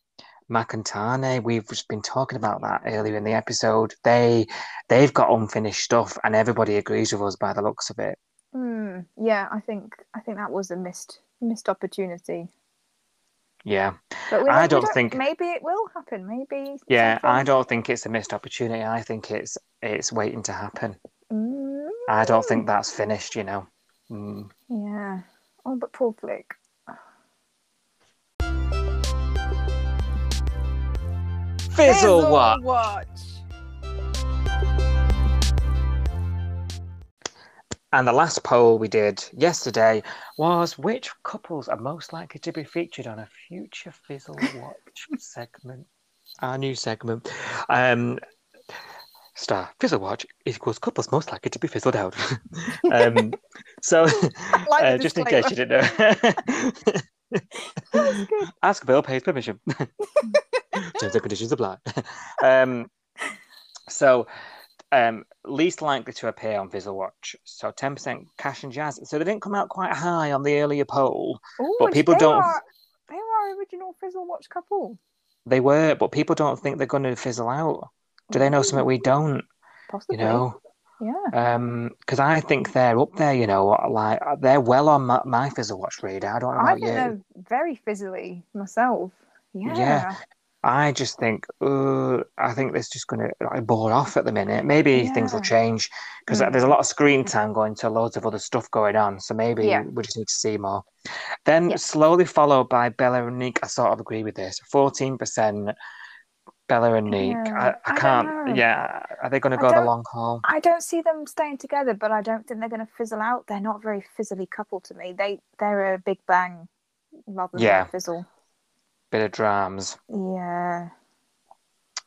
McIntyre, we've just been talking about that earlier in the episode. They they've got unfinished stuff and everybody agrees with us by the looks of it. Hmm. Yeah, I think I think that was a missed missed opportunity. Yeah. But we I we don't think- maybe it will happen. Maybe. Yeah, I don't think it's a missed opportunity. I think it's it's waiting to happen. Mm, I don't think that's finished, you know. Mm. Yeah. Oh, but poor Flick. Fizzle what? watch. And the last poll we did yesterday was which couples are most likely to be featured on a future Fizzle Watch segment? Our new segment. Um, star Fizzle Watch equals couples most likely to be fizzled out. um, so, like uh, just in case you didn't know, ask Bill pays permission. Terms and conditions apply. um, so, um, least likely to appear on Fizzle Watch. So, 10% Cash and Jazz. So, they didn't come out quite high on the earlier poll. Ooh, But people they don't- Are, they were our original Fizzle Watch couple. They were, but people don't think they're going to fizzle out. Do they know something we don't? Possibly. You know, Yeah. um, because I think they're up there. You know, like they're well on my, my fizzle watch radar. I don't know I about think you. they're very fizzly myself. Yeah. Yeah. I just think, uh, I think it's just going to like, bore off at the minute. Maybe things will change because Mm. there's a lot of screen time going to loads of other stuff going on. So maybe Yeah. we just need to see more. Then Yeah. slowly followed by Bella and Nick. I sort of agree with this. Fourteen percent. Bella and Nick. Yeah, I, I I can't. Yeah, are they going to go the long haul? I don't see them staying together, but I don't think they're going to fizzle out. They're not very fizzly couple to me. They they're a big bang rather than Yeah. a fizzle. Bit of drams. Yeah.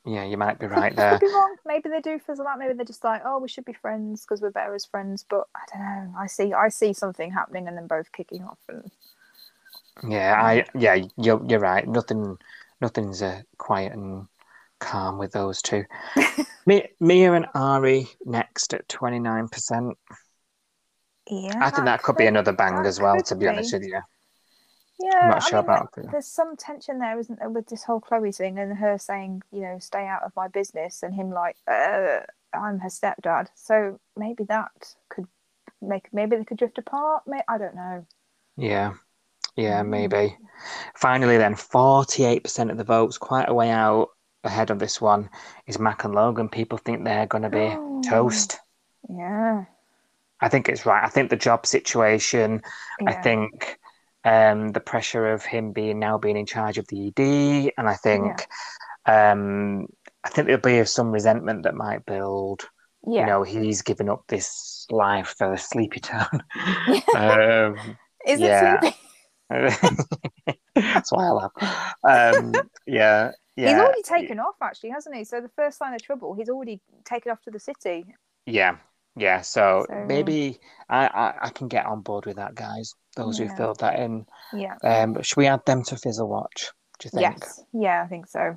Yeah, you might be right there. Could be wrong. Maybe they do fizzle out. Maybe they're just like, oh, we should be friends because we're better as friends. But I don't know. I see I see something happening and then both kicking off. And Yeah, I yeah, you're you're right. Nothing, nothing's uh, quiet and calm with those two. Mi- Mia and Ari next at twenty nine percent. yeah, I think that could be another bang as well. To be honest with you, Yeah, I'm not I mean, about that. there's some tension there, isn't there, with this whole Chloe thing and her saying, you know, stay out of my business, and him like, uh, I'm her stepdad. So maybe that could make maybe they could drift apart. May I don't know. yeah, yeah, Mm. maybe. Finally, then forty eight percent of the votes, quite a way out ahead of this one, is Mac and Logan. People think they're going to be Oh. toast. Yeah, I think it's right. I think the job situation. I think um, the pressure of him being now being in charge of the ED, and I think um, I think there'll be some resentment that might build. yeah. You know, he's given up this life for a Sleepy Town. um, Is yeah. it sleepy? that's why I laugh. Um, yeah, yeah, He's already taken off, actually, hasn't he? So the first sign of trouble, he's already taken off to the city. yeah, yeah. So, So- maybe I, I I can get on board with that, guys. Those who filled that in. Yeah. Um, should we add them to Fizzle Watch? Do you think? Yes. Yeah, I think so.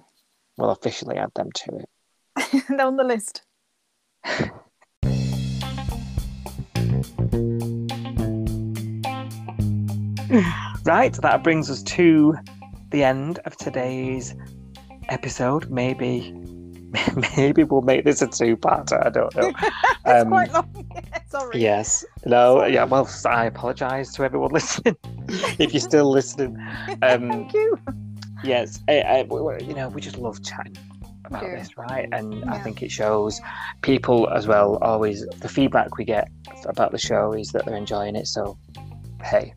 We'll officially add them to it. They're on the list. Right, that brings us to the end of today's episode. Maybe, maybe we'll make this a two-parter. I don't know. It's Um, quite long. Sorry. Yes. No. Sorry. Yeah. Well, I apologise to everyone listening. if you're still listening, um, Thank you. yes. I, I, you know, we just love chatting about do. this, right? And I think it shows people as well. Always the feedback we get about the show is that they're enjoying it. So, hey,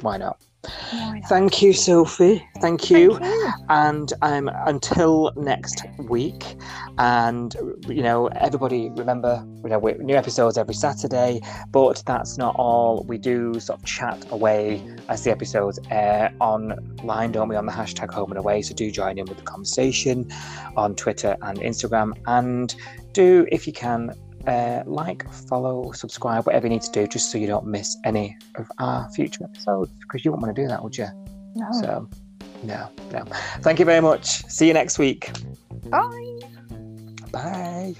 why not? Thank you, Sophie. Thank you. Thank you. And um, until next week, and you know, everybody remember, you know, new episodes every Saturday, but that's not all. We do sort of chat away as the episodes air online, don't we, on the hashtag home and away. So do join in with the conversation on Twitter and Instagram, and do, if you can, uh, like, follow, subscribe, whatever you need to do, just so you don't miss any of our future episodes, because you wouldn't want to do that, would you? No. So, No, no. Thank you very much. See you next week. Bye. Bye.